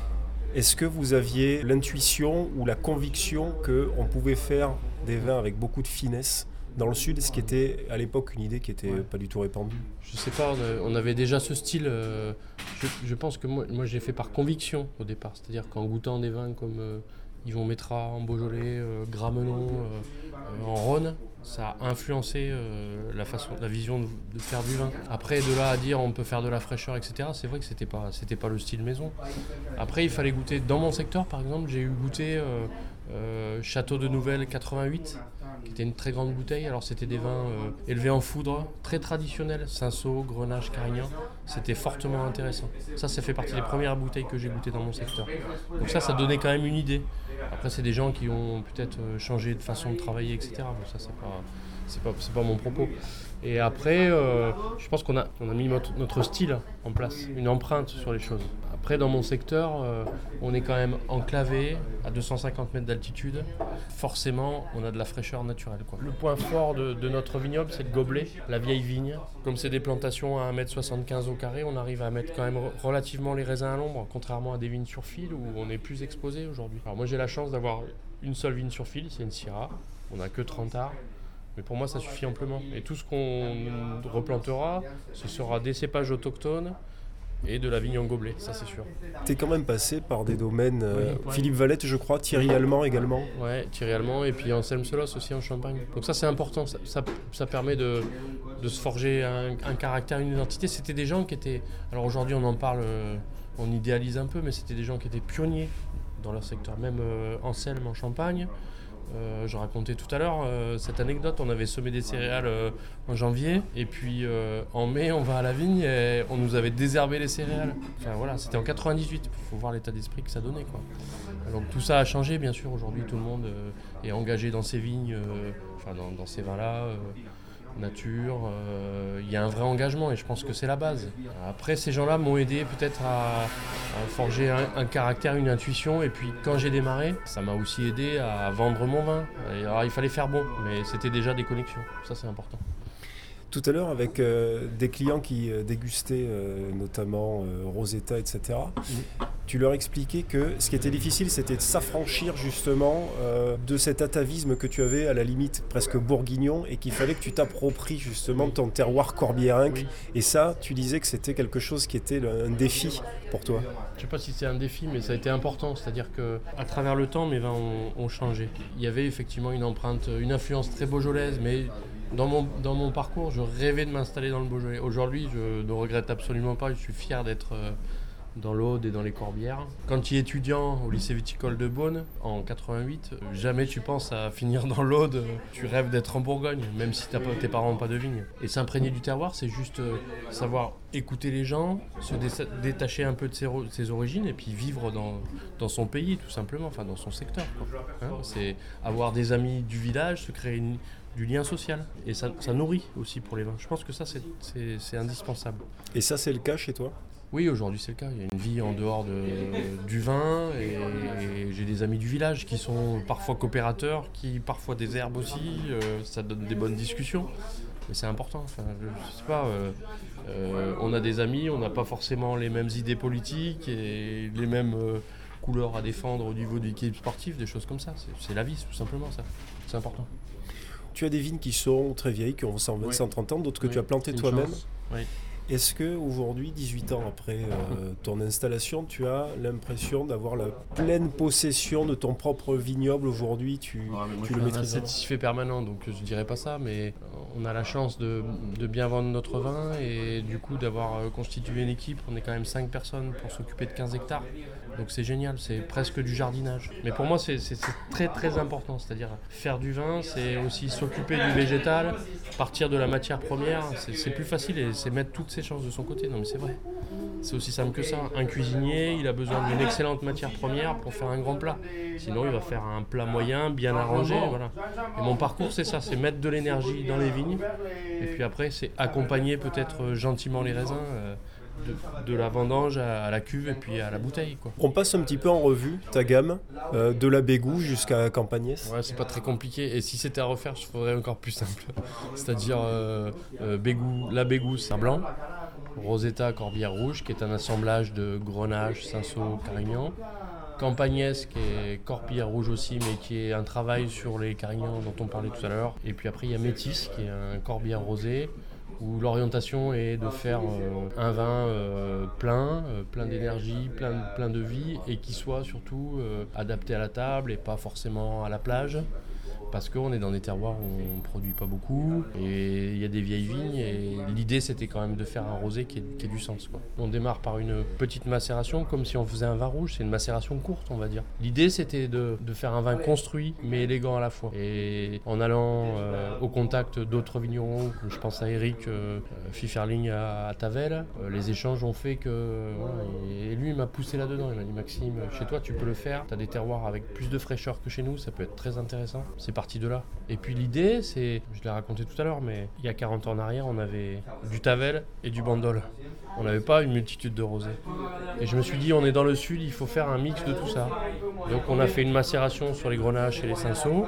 Est-ce que vous aviez l'intuition ou la conviction qu'on pouvait faire des vins avec beaucoup de finesse dans le sud, ce qui était à l'époque une idée qui n'était Ouais. pas du tout répandue Je sais pas, on on avait déjà ce style. euh, je, je pense que moi, moi j'ai fait par conviction au départ. C'est-à-dire qu'en goûtant des vins comme euh, Yvon Métra en Beaujolais, euh, Gramenon, euh, euh, en Rhône, ça a influencé euh, la façon, la vision de, de faire du vin. Après, de là à dire on peut faire de la fraîcheur, etc. C'est vrai que c'était pas, c'était pas le style maison. Après, il fallait goûter. Dans mon secteur, par exemple, j'ai eu goûté euh, euh, Château de Nouvelle 88 qui était une très grande bouteille. Alors c'était des vins euh, élevés en foudre, très traditionnels, Cinsault, Grenache, Carignan. c'était fortement intéressant. Ça, ça fait partie des premières bouteilles que j'ai goûtées dans mon secteur. Donc ça, ça donnait quand même une idée. Après, c'est des gens qui ont peut-être euh, changé de façon de travailler, etc. Bon, ça, c'est pas, c'est pas, pas mon propos. Et après, euh, je pense qu'on a, on a mis notre style en place, une empreinte sur les choses. Après, dans mon secteur, euh, on est quand même enclavé à 250 mètres d'altitude. Forcément, on a de la fraîcheur naturelle. Le point fort de, de notre vignoble, c'est le gobelet, la vieille vigne. Comme c'est des plantations à 1m75 au carré, on arrive à mettre quand même re- relativement les raisins à l'ombre, contrairement à des vignes sur fil où on est plus exposé aujourd'hui. Alors moi, j'ai la chance d'avoir une seule vigne sur fil, c'est une Syrah. On n'a que 30 arts. Mais pour moi, ça suffit amplement. Et tout ce qu'on replantera, ce sera des cépages autochtones et de la vigne en gobelet, ça c'est sûr. Tu es quand même passé par des domaines. euh, Oui. Philippe Valette, je crois, Thierry Allemand également. Ouais, Thierry Allemand et puis Anselme Solos aussi en Champagne. Donc ça c'est important, ça, ça, ça permet de, de se forger un, un caractère, une identité. C'était des gens qui étaient... Alors aujourd'hui on en parle, euh, on idéalise un peu, mais c'était des gens qui étaient pionniers dans leur secteur. Même euh, Anselme en Champagne. Euh, je racontais tout à l'heure euh, cette anecdote, on avait semé des céréales euh, en janvier et puis en mai on va à la vigne et on nous avait désherbé les céréales. Enfin voilà, c'était en 98, il faut voir l'état d'esprit que ça donnait quoi. Donc tout ça a changé bien sûr, aujourd'hui tout le monde est engagé dans ses vignes, enfin dans, dans ces vins-là, nature, euh, il y a un vrai engagement et je pense que c'est la base. Après ces gens-là m'ont aidé peut-être à, à forger un, un caractère, une intuition et puis quand j'ai démarré, ça m'a aussi aidé à vendre mon vin. Alors il fallait faire bon, mais c'était déjà des connexions, ça c'est important. Tout à l'heure, avec euh, des clients qui euh, dégustaient euh, notamment Rosetta, etc., tu leur expliquais que ce qui était difficile, c'était de s'affranchir justement euh, de cet atavisme que tu avais à la limite presque bourguignon et qu'il fallait que tu t'appropries justement ton terroir corbiérinque. Oui. Et ça, tu disais que c'était quelque chose qui était un défi pour toi. Je sais pas si c'est un défi, mais ça a été important. C'est-à-dire que à travers le temps, mes vins ont, ont changé. Il y avait effectivement une empreinte, une influence très beaujolaise, mais dans mon, dans mon parcours, je rêvais de m'installer dans le Beaujolais. Aujourd'hui, je ne regrette absolument pas. Je suis fier d'être euh, dans l'Aude et dans les Corbières. Quand tu es étudiant au lycée viticole de Beaune, en 88, euh, jamais tu penses à finir dans l'Aude. Tu rêves d'être en Bourgogne, même si tes parents n'ont pas de vigne. Et s'imprégner du terroir, c'est juste euh, savoir écouter les gens, se dé- détacher un peu de ses, origines et puis vivre dans, son pays, tout simplement, enfin dans son secteur. Hein, c'est avoir des amis du village, se créer du lien social. Et ça, nourrit aussi pour les vins. Je pense que ça, c'est indispensable. Et ça, c'est le cas chez toi? Oui, aujourd'hui c'est le cas. Il y a une vie en dehors de- du vin et, et j'ai des amis du village qui sont parfois coopérateurs, qui parfois des herbes aussi. euh, ça donne des bonnes discussions. Mais c'est important. Enfin, je, je sais pas. euh, euh, on a des amis, on n'a pas forcément les mêmes idées politiques et les mêmes euh, couleurs à défendre au niveau de l'équipe sportive, des choses comme ça. C'est- C'est la vie, tout simplement ça. C'est important. Tu as des vignes qui sont très vieilles, qui ont 120, Oui. 130 ans, d'autres que Oui, tu as plantées toi-même. chance. Oui. Est-ce que aujourd'hui, 18 ans après euh, ton installation, tu as l'impression d'avoir la pleine possession de ton propre vignoble aujourd'hui Tu, tu le un maîtrises satisfait permanent, donc je dirais pas ça, mais on a la chance de, de bien vendre notre vin et du coup d'avoir euh, constitué une équipe. On est quand même 5 personnes pour s'occuper de 15 hectares. Donc c'est génial, c'est presque du jardinage. Mais pour moi, c'est très très important, c'est-à-dire faire du vin, c'est aussi s'occuper du végétal, partir de la matière première, c'est plus facile et c'est mettre toutes chances de son côté. Non mais c'est vrai. C'est aussi simple que ça. Un cuisinier, il a besoin d'une excellente matière première pour faire un grand plat. Sinon, il va faire un plat moyen, bien arrangé. Voilà. Et mon parcours, c'est ça c'est mettre de l'énergie dans les vignes. Et puis après, c'est accompagner peut-être euh, gentiment les raisins euh, de, de la vendange à, la cuve et puis à la bouteille. Quoi. On passe un petit peu en revue ta gamme, euh, de la Bégou jusqu'à Campagnès. Ouais, c'est pas très compliqué. Et si c'était à refaire, je ferais encore plus simple. C'est-à-dire euh, euh, Bégou- la Bégou, c'est blanc. Rosetta, Corbière Rouge, qui est un assemblage de Grenache, Cinsault, Carignan. Campagnès, qui est Corbière Rouge aussi, mais qui est un travail sur les Carignans dont on parlait tout à l'heure. Et puis après, il y a Métis, qui est un Corbière Rosé, où l'orientation est de faire euh, un vin euh, plein, euh, plein d'énergie, plein, plein de vie, et qui soit surtout adapté à la table et pas forcément à la plage. Parce qu'on est dans des terroirs où on ne produit pas beaucoup et il y a des vieilles vignes et l'idée c'était quand même de faire un rosé qui ait, qui ait du sens. quoi. On démarre par une petite macération comme si on faisait un vin rouge, c'est une macération courte on va dire. L'idée c'était de, de faire un vin construit mais élégant à la fois et en allant euh, au contact d'autres vignerons, comme je pense à Eric euh, Fiferling à, à Tavel, euh, les échanges ont fait que et, et lui il m'a poussé là-dedans, il m'a dit Maxime chez toi tu peux le faire, tu as des terroirs avec plus de fraîcheur que chez nous, ça peut être très intéressant. C'est parti de là. Et puis l'idée, c'est, je l'ai raconté tout à l'heure, mais il y a 40 ans en arrière, on avait du Tavel et du Bandol. On n'avait pas une multitude de rosés. Et je me suis dit, on est dans le sud, il faut faire un mix de tout ça. Donc on a fait une macération sur les grenaches et les cinceaux,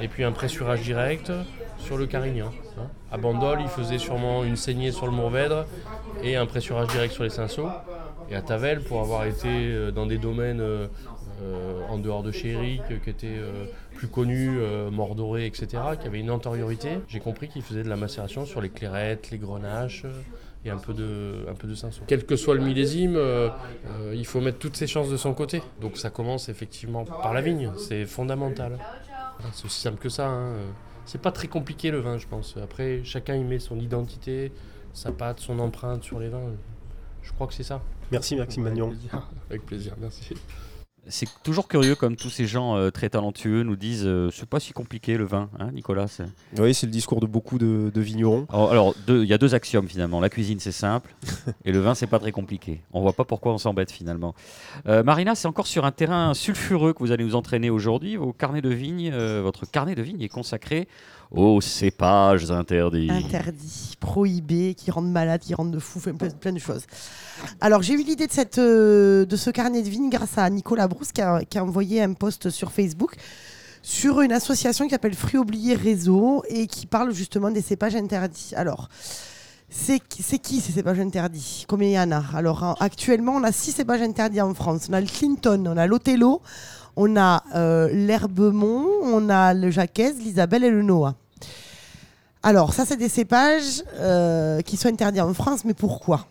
et puis un pressurage direct sur le carignan. hein. À Bandol, il faisait sûrement une saignée sur le Mourvèdre et un pressurage direct sur les cinceaux. Et à Tavel, pour avoir été euh, dans des domaines euh, euh, en dehors de euh, qui étaient plus connus, euh, Mordoré, etc., qui avaient une antériorité, j'ai compris qu'ils faisaient de la macération sur les clairettes, les grenaches euh, et un peu de, un peu de cinceau. Quel que soit le millésime, euh, euh, il faut mettre toutes ses chances de son côté. Donc ça commence effectivement par la vigne, c'est fondamental. C'est aussi simple que ça. hein. C'est pas très compliqué le vin, je pense. Après, chacun y met son identité, sa patte, son empreinte sur les vins. Je crois que c'est ça. Merci Maxime Magnon. Avec plaisir, Avec plaisir, merci. C'est toujours curieux comme tous ces gens euh, très talentueux nous disent euh, c'est pas si compliqué le vin, hein, Nicolas c'est- Oui, c'est le discours de beaucoup de, de vignerons. Alors, alors, il y a deux axiomes finalement. La cuisine c'est simple et le vin c'est pas très compliqué. On voit pas pourquoi on s'embête finalement. Euh, Marina, c'est encore sur un terrain sulfureux que vous allez nous entraîner aujourd'hui. Vos carnets de vigne, votre carnet de vigne est consacré aux cépages interdits. interdits, prohibés, qui rendent malade, qui rendent de fou, fait plein, de choses. Alors j'ai eu l'idée euh, de ce carnet de vigne grâce à Nicolas Brousse qui a, envoyé un post sur Facebook sur une association qui s'appelle Fruits oubliés Réseau et qui parle justement des cépages interdits. Alors, c'est qui, ces cépages interdits? Combien il y en a? Alors en- actuellement, on a six cépages interdits en France. On a le Clinton, on a l'Othello, on a euh, l'Herbemont, on a le Jacques, l'Isabelle et le Noah. Alors, ça, c'est des cépages euh, qui sont interdits en France, mais pourquoi?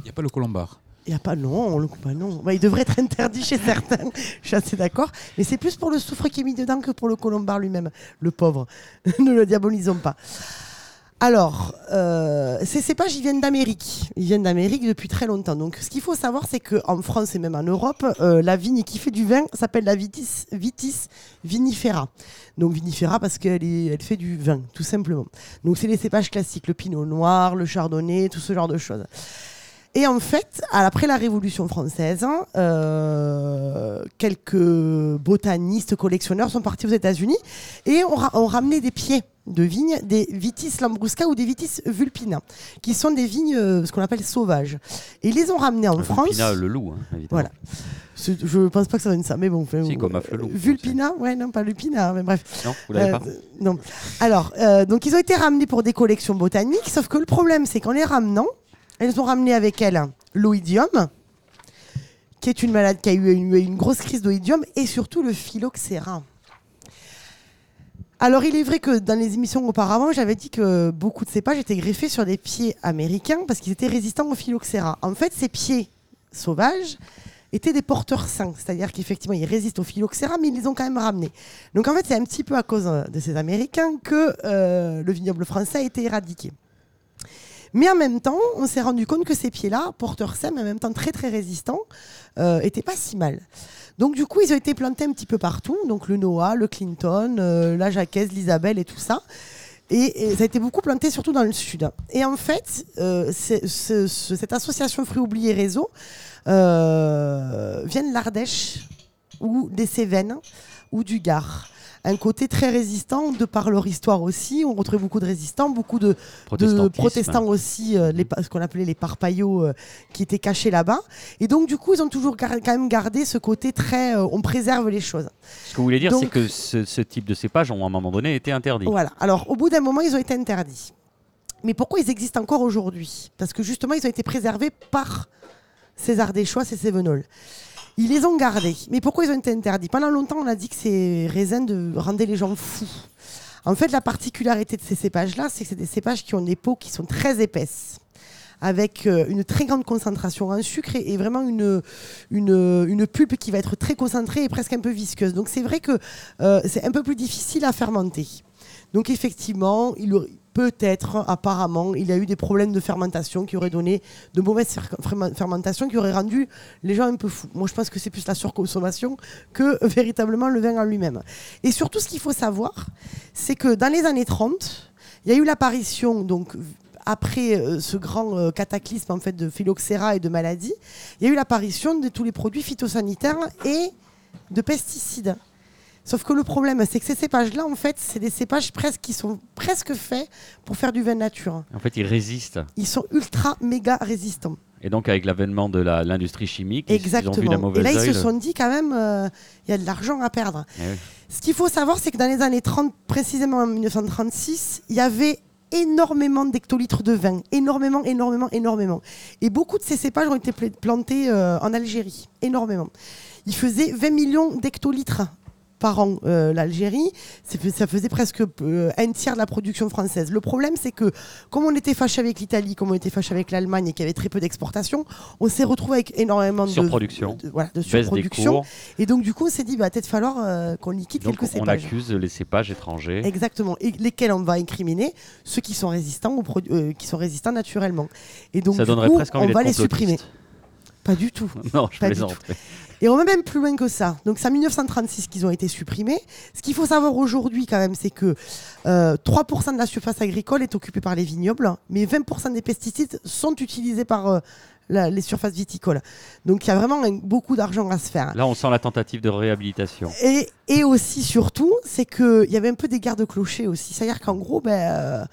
Il n'y a pas le colombard. Il n'y a pas, non, le, bah non. Bah, il devrait être interdit chez certains, je suis assez d'accord. Mais c'est plus pour le soufre qui est mis dedans que pour le colombard lui-même, le pauvre. ne le diabolisons pas. Alors, euh, ces cépages, ils viennent d'Amérique. Ils viennent d'Amérique depuis très longtemps. Donc, ce qu'il faut savoir, c'est qu'en France et même en Europe, euh, la vigne qui fait du vin s'appelle la vitis, vinifera. Donc, vinifera parce qu'elle fait du vin, tout simplement. Donc, c'est les cépages classiques, le pinot noir, le chardonnay, tout ce genre de choses. Et en fait, après la Révolution française, euh, quelques botanistes, collectionneurs sont partis aux États-Unis et ont, ra- ont ramené des pieds de vignes, des Vitis lambrusca ou des Vitis vulpina, qui sont des vignes, euh, ce qu'on appelle sauvages. Et ils les ont ramenés en France. Vulpina, le loup, hein, évidemment. Voilà. Je pense pas que ça donne ça, mais bon. Si, comme euh, Afflelou. Vulpina, ouais, non, pas Lupina, mais bref. Non, vous l'avez Euh, pas non. Alors, euh, donc ils ont été ramenés pour des collections botaniques, sauf que le problème, c'est qu'en les ramenant, elles ont ramené avec elles l'oïdium, qui est une malade qui a eu une, grosse crise d'oïdium, et surtout le phylloxéra. Alors, il est vrai que dans les émissions auparavant, j'avais dit que beaucoup de cépages étaient greffés sur des pieds américains parce qu'ils étaient résistants au phylloxéra. En fait, ces pieds sauvages étaient des porteurs sains, c'est-à-dire qu'effectivement, ils résistent au phylloxéra, mais ils les ont quand même ramenés. Donc, en fait, c'est un petit peu à cause euh, de ces Américains que euh, le vignoble français a été éradiqué. Mais en même temps, on s'est rendu compte que ces pieds-là, porteurs sains, mais en même temps très très résistants, euh, étaient pas si mal. Donc du coup, ils ont été plantés un petit peu partout, donc le Noah, le Clinton, euh, la Jacques, l'Isabelle et tout ça. Et, ça a été beaucoup planté surtout dans le sud. Et en fait, euh, cette association Fruits oubliés Réseau euh, vient de l'Ardèche ou des Cévennes ou du Gard. Un côté très résistant de par leur histoire aussi. On retrouve beaucoup de résistants, beaucoup de, protestants aussi, euh, les, ce qu'on appelait les parpaillots euh, qui étaient cachés là-bas. Et donc, du coup, ils ont toujours gar- quand même gardé ce côté très. euh, on préserve les choses. Ce que vous voulez dire, c'est que ce, ce type de cépage ont à un moment donné été interdit. Voilà. Alors, au bout d'un moment, ils ont été interdits. Mais pourquoi ils existent encore aujourd'hui? Parce que justement, ils ont été préservés par ces Ardéchois, ces Cévenols. Ils les ont gardés. Mais pourquoi ils ont été interdits? Pendant longtemps, on a dit que ces raisins rendaient les gens fous. En fait, la particularité de ces cépages-là, c'est que c'est des cépages qui ont des peaux qui sont très épaisses. avec euh, une très grande concentration en sucre et, vraiment une, une, une pulpe qui va être très concentrée et presque un peu visqueuse. Donc c'est vrai que euh, c'est un peu plus difficile à fermenter. Donc effectivement, il peut-être, apparemment, il y a eu des problèmes de fermentation qui auraient donné de mauvaises fermentations qui auraient rendu les gens un peu fous. Moi, je pense que c'est plus la surconsommation que euh, véritablement le vin en lui-même. Et surtout, ce qu'il faut savoir, c'est que dans les années 30, il y a eu l'apparition, donc après euh, ce grand euh, cataclysme en fait de phylloxéra et de maladies, il y a eu l'apparition de tous les produits phytosanitaires et de pesticides. Sauf que le problème, c'est que ces cépages-là, en fait, c'est des cépages presque qui sont presque faits pour faire du vin nature. En fait, ils résistent. Ils sont ultra méga résistants. Et donc, avec l'avènement de la- l'industrie chimique, ils- ils ont vu la Exactement. mauvaise Et là, ils se sont dit quand même, euh, il y a de l'argent à perdre. Eh oui. Ce qu'il faut savoir, c'est que dans les années 30, précisément en 1936, il y avait énormément d'hectolitres de vin. Énormément, énormément, énormément. Et beaucoup de ces cépages ont été pla- plantés euh, en Algérie. Énormément. Ils faisaient 20 millions d'hectolitres par an, euh, l'Algérie. Ça faisait presque euh, un tiers de la production française. Le problème, c'est que comme on était fâché avec l'Italie, comme on était fâché avec l'Allemagne et qu'il y avait très peu d'exportation, on s'est retrouvé avec énormément de Surproduction. de, voilà, de Baisse des surproduction. cours. Et donc, du coup, on s'est dit, bah, peut-être falloir euh, qu'on liquide Donc, quelques on cépages. accuse les cépages étrangers. Exactement. Et lesquels on va incriminer? Ceux qui sont résistants, aux euh, qui sont résistants naturellement. Et donc, Ça du donnerait coup, presque envie on va les supprimer. Pas du tout. Non, je Pas du plaisante. Et on va même plus loin que ça. Donc c'est en 1936 qu'ils ont été supprimés. Ce qu'il faut savoir aujourd'hui quand même, c'est que euh, 3% de la surface agricole est occupée par les vignobles, mais 20% des pesticides sont utilisés par euh, la- les surfaces viticoles. Donc il y a vraiment un- beaucoup d'argent à se faire. Là, on sent la tentative de réhabilitation. Et, et aussi, surtout, c'est qu'il y avait un peu des gardes-clochers aussi. C'est-à-dire qu'en gros, ben, euh,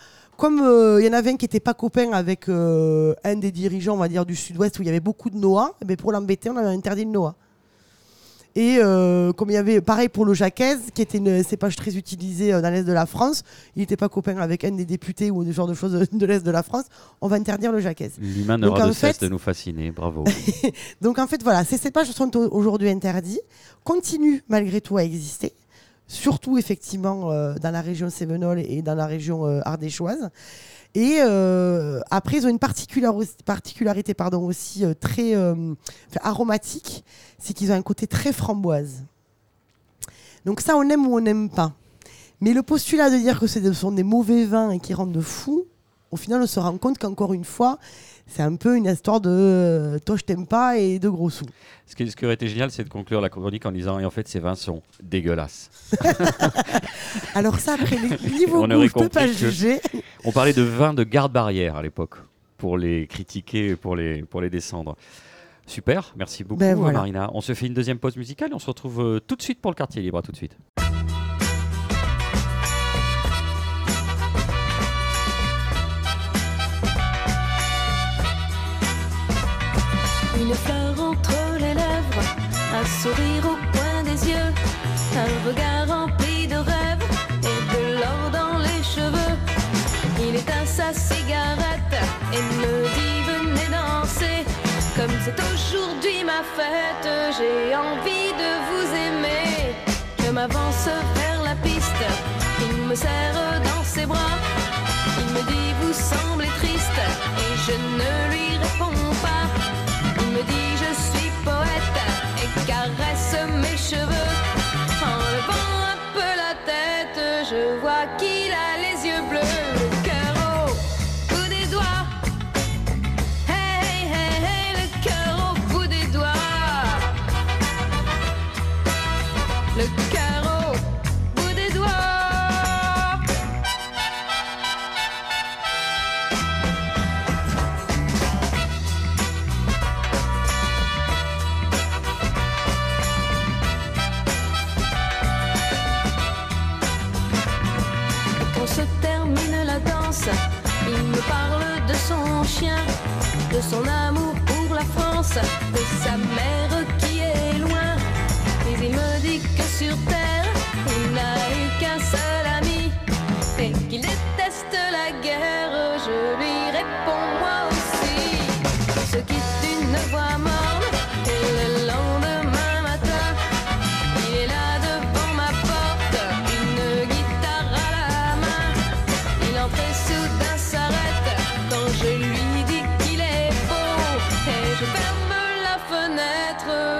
comme euh, il y en avait un qui n'était pas copain avec euh, un des dirigeants, on va dire, du sud-ouest, où il y avait beaucoup de Noah, eh ben, pour l'embêter, on avait interdit le Noah. Et euh, comme il y avait, pareil pour le Jacquez, qui était une cépage très utilisée dans l'Est de la France, il n'était pas copain avec un des députés ou des genres de choses de, l'Est de la France, on va interdire le Jacquez. L'humain n'aura de cesse fait- de nous fasciner. Bravo. Donc en fait, voilà, ces cépages sont au- aujourd'hui interdits, continuent malgré tout à exister, surtout effectivement euh, dans la région sévenole et dans la région euh, ardéchoise. Et euh, après, ils ont une particular- particularité pardon, aussi très aromatique, c'est qu'ils ont un côté très framboise. Donc ça, on aime ou on n'aime pas. Mais le postulat de dire que ce sont des mauvais vins et qui rendent fous, au final, on se rend compte qu'encore une fois, c'est un peu une histoire de euh, toi je t'aime pas et de gros sous. Ce qui, ce qui aurait été génial, c'est de conclure la chronique en disant et en fait, ces vins sont dégueulasses. Alors ça, après, les niveau On goût, aurait je peux pas juger. On parlait de vins de garde-barrière à l'époque pour les critiquer pour les, pour les descendre. Super, merci beaucoup Ben voilà. Marina. On se fait une deuxième pause musicale et on se retrouve euh, tout de suite pour le quartier libre. À tout de suite. Un sourire au coin des yeux, un regard rempli de rêves et de l'or dans les cheveux. Il éteint sa cigarette et me dit venez danser. Comme c'est aujourd'hui ma fête, j'ai envie de vous aimer. Je m'avance vers la piste, il me serre dans ses bras. Il me dit vous semblez triste et je ne lui réponds pas. Il me dit caresse mes cheveux. Son amour pour la France, de sa mère qui est loin. Mais il me dit que sur terre, il n'a eu qu'un seul ami, et qu'il déteste la guerre. Je lui réponds moi aussi. On se quitte une voix morne, être euh,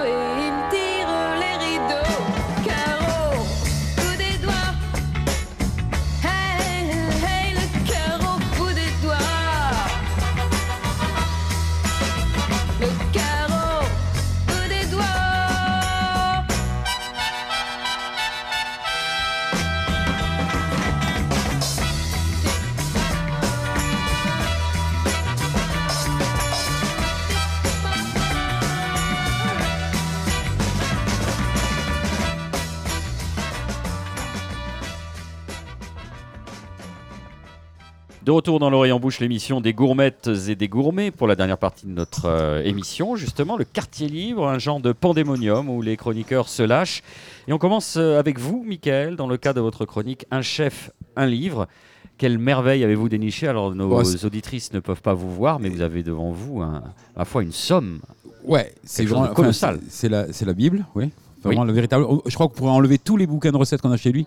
De retour dans l'oreille en bouche, l'émission des gourmettes et des gourmets pour la dernière partie de notre euh, émission, justement le quartier libre, un genre de pandémonium où les chroniqueurs se lâchent. Et on commence euh, avec vous, Michael, dans le cas de votre chronique Un chef, un livre. Quelle merveille avez-vous déniché? Alors nos Bon, auditrices ne peuvent pas vous voir, mais vous avez devant vous un- à la fois une somme. Ouais, c'est colossal. enfin, c'est- la, la Bible, oui. Vraiment le véritable. Je crois qu'on pourrait enlever tous les bouquins de recettes qu'on a chez lui,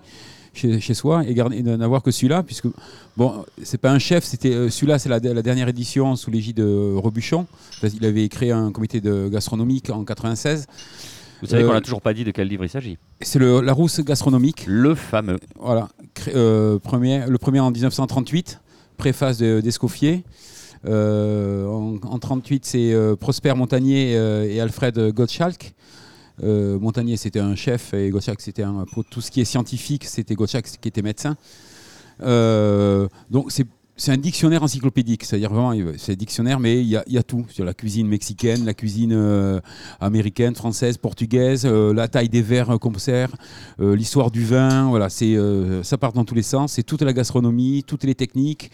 chez, chez soi, et, n'avoir que celui-là, puisque bon, c'est pas un chef. C'était euh, celui-là, c'est la, la dernière édition sous l'égide de Robuchon. Parce qu'il avait créé un comité de gastronomique en 96. Vous savez Euh, qu'on n'a toujours pas dit de quel livre il s'agit. C'est le la rousse gastronomique. Le fameux. Voilà, euh, premier, le premier en 1938, préface de- d'Escoffier. Euh, en, en 38, c'est euh, Prosper Montagnier euh, et Alfred Gottschalk. Euh, Montagnier, c'était un chef et Gottschalk, c'était un pour tout ce qui est scientifique, c'était Gottschalk qui était médecin. Euh, donc c'est c'est un dictionnaire encyclopédique, c'est-à-dire vraiment, c'est dictionnaire, mais il y a, tout la cuisine mexicaine, la cuisine euh, américaine, française, portugaise, euh, la taille des verres euh, qu'on sert, l'histoire du vin, voilà, c'est ça part dans tous les sens, c'est toute la gastronomie, toutes les techniques.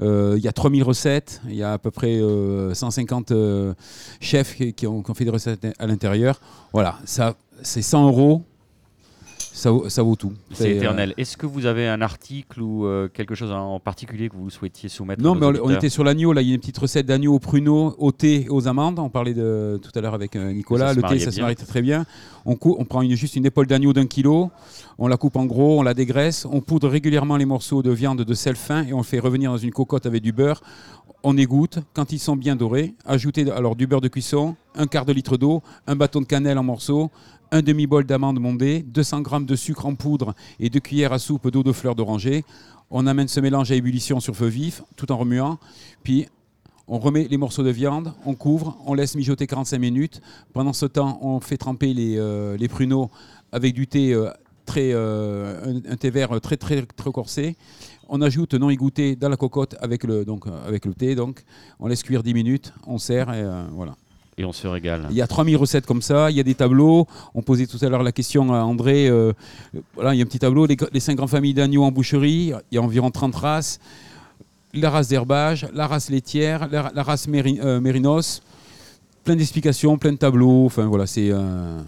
Il y a 3000 recettes, il y a à peu près euh, 150 euh, chefs qui, ont, qui fait des recettes à l'intérieur. Voilà, ça, c'est 100 euros, ça, vaut- ça vaut tout. C'est euh, éternel. Est-ce que vous avez un article ou euh, quelque chose en particulier que vous souhaitiez soumettre Non, mais on, était sur l'agneau. Là, il y a une petite recette d'agneau au pruneau, au thé et aux amandes. On parlait de, tout à l'heure avec euh, Nicolas. Ça le thé, ça se marie très, bien. On, prend une- juste une épaule d'agneau d'un kilo. On la coupe en gros, on la dégraisse. On poudre régulièrement les morceaux de viande de sel fin et on le fait revenir dans une cocotte avec du beurre. On égoutte. Quand ils sont bien dorés, ajoutez alors du beurre de cuisson, un quart de litre d'eau, un bâton de cannelle en morceaux, un demi-bol d'amandes mondées, 200 g de sucre en poudre et deux cuillères à soupe d'eau de fleur d'oranger. On amène ce mélange à ébullition sur feu vif, tout en remuant. Puis on remet les morceaux de viande, on couvre, on laisse mijoter 45 minutes. Pendant ce temps, on fait tremper les, euh, pruneaux avec du thé euh, euh, un, thé vert très très corsé. On ajoute non égoutté dans la cocotte avec le, thé. Donc, on laisse cuire 10 minutes, on sert et voilà. Et on se régale. Il y a 3000 recettes comme ça, il y a des tableaux. On posait tout à l'heure la question à André. euh, voilà, il y a un petit tableau, les, les cinq grandes familles d'agneaux en boucherie, il y a environ 30 races. La race d'herbage, la race laitière, la, la race méri- euh, mérinos. Plein d'explications, plein de tableaux. Enfin voilà, c'est euh,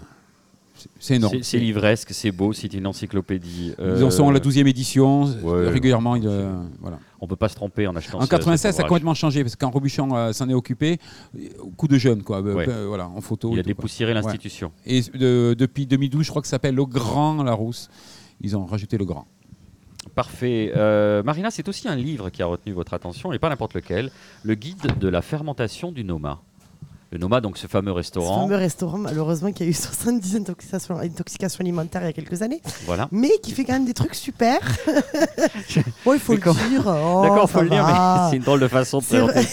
c'est- énorme. C'est- livresque, c'est beau, c'est une encyclopédie. Ils en sont à la 12e édition. ouais. régulièrement, il, euh, voilà. On peut pas se tromper en achetant En ce- 96, cet ça a complètement changé parce qu'en Robuchon euh, s'en est occupé, coup de jeune, quoi. euh, Ouais. euh, voilà, en photo. Il a dépoussiéré Ouais. l'institution. Et de- depuis 2012, je crois que ça s'appelle Le Grand Larousse. Ils ont rajouté Le Grand. Parfait. Euh, Marina, c'est aussi un livre qui a retenu votre attention, et pas n'importe lequel, le guide de la fermentation du Noma. Le Noma, donc ce fameux Ce restaurant. fameux restaurant, malheureusement, qui a eu 70 intoxications, intoxications alimentaires il y a quelques années, Voilà. mais qui fait quand même des trucs super. bon, il faut le dire. oh, D'accord, ça faut le dire, mais c'est une drôle de façon de présenter.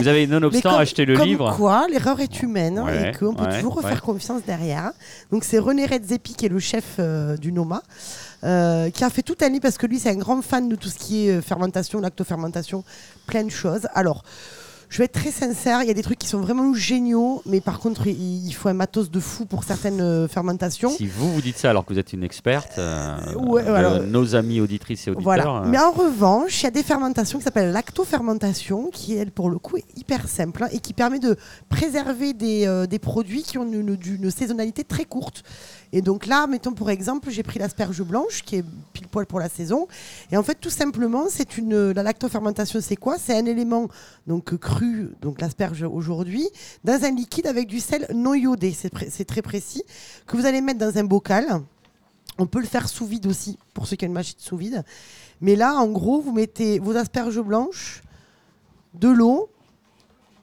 Vous avez nonobstant acheté le comme livre. quoi, l'erreur est humaine hein, Ouais, et qu'on peut ouais, toujours ouais. refaire confiance derrière. Donc c'est René Redzepi qui est le chef euh, du Noma, euh, qui a fait tout un livre parce que lui c'est un grand fan de tout ce qui est euh, fermentation, lactofermentation, plein de choses. Alors je vais être très sincère, il y a des trucs qui sont vraiment géniaux, mais par contre il, il faut un matos de fou pour certaines euh, fermentations. Si vous vous dites ça alors que vous êtes une experte, euh, Ouais, alors- nos amis auditrices et auditeurs. Voilà. euh, Mais en revanche, il y a des fermentations qui s'appellent lactofermentation, qui elle pour le coup est hyper simple hein, et qui permet de préserver des, des produits qui ont une, une- une saisonnalité très courte. Et donc là, mettons pour exemple, j'ai pris l'asperge blanche qui est pile poil pour la saison. Et en fait, tout simplement, c'est une la lactofermentation, c'est quoi? C'est un élément donc cru, donc l'asperge aujourd'hui, dans un liquide avec du sel non iodé. C'est très précis que vous allez mettre dans un bocal. On peut le faire sous vide aussi, pour ceux qui ont une machine sous vide. Mais là, en gros, vous mettez vos asperges blanches, de l'eau,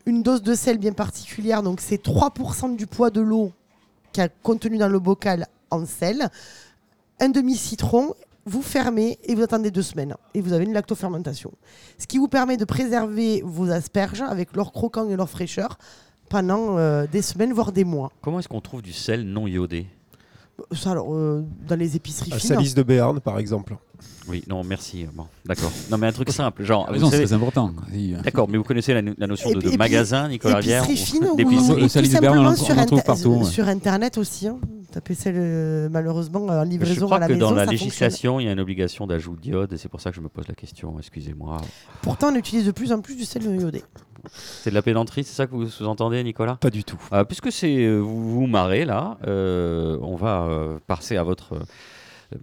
une dose de sel bien particulière, donc c'est 3% du poids de l'eau qui a contenu dans le bocal en sel, un demi-citron, vous fermez et vous attendez deux semaines. Et vous avez une lactofermentation. Ce qui vous permet de préserver vos asperges avec leur croquant et leur fraîcheur pendant euh, des semaines, voire des mois. Comment est-ce qu'on trouve du sel non iodé? Ça, alors, euh, dans les épiceries À fines. Salis de Béarn, par exemple. Oui, non, merci. Bon, d'accord. Non, mais un truc simple, genre. Ah, raison, c'est très important. Euh, D'accord, mais vous connaissez la, la notion Et de, de magasin, Nicolas Rivière Épicerie fine ou, Salis de Berne, on sur, on trouve partout, ouais. sur Internet aussi. hein. taper celle euh, malheureusement en Je livraison crois à la que maison. dans la législation, il y a une obligation d'ajout d'iode et c'est pour ça que je me pose la question. Excusez-moi. Pourtant, on utilise de plus en plus du sel iodé. C'est de la pédanterie, c'est ça que vous sous-entendez, Nicolas? Pas du tout. Euh, puisque c'est euh, vous vous marrez là, euh, on va euh, passer à votre euh,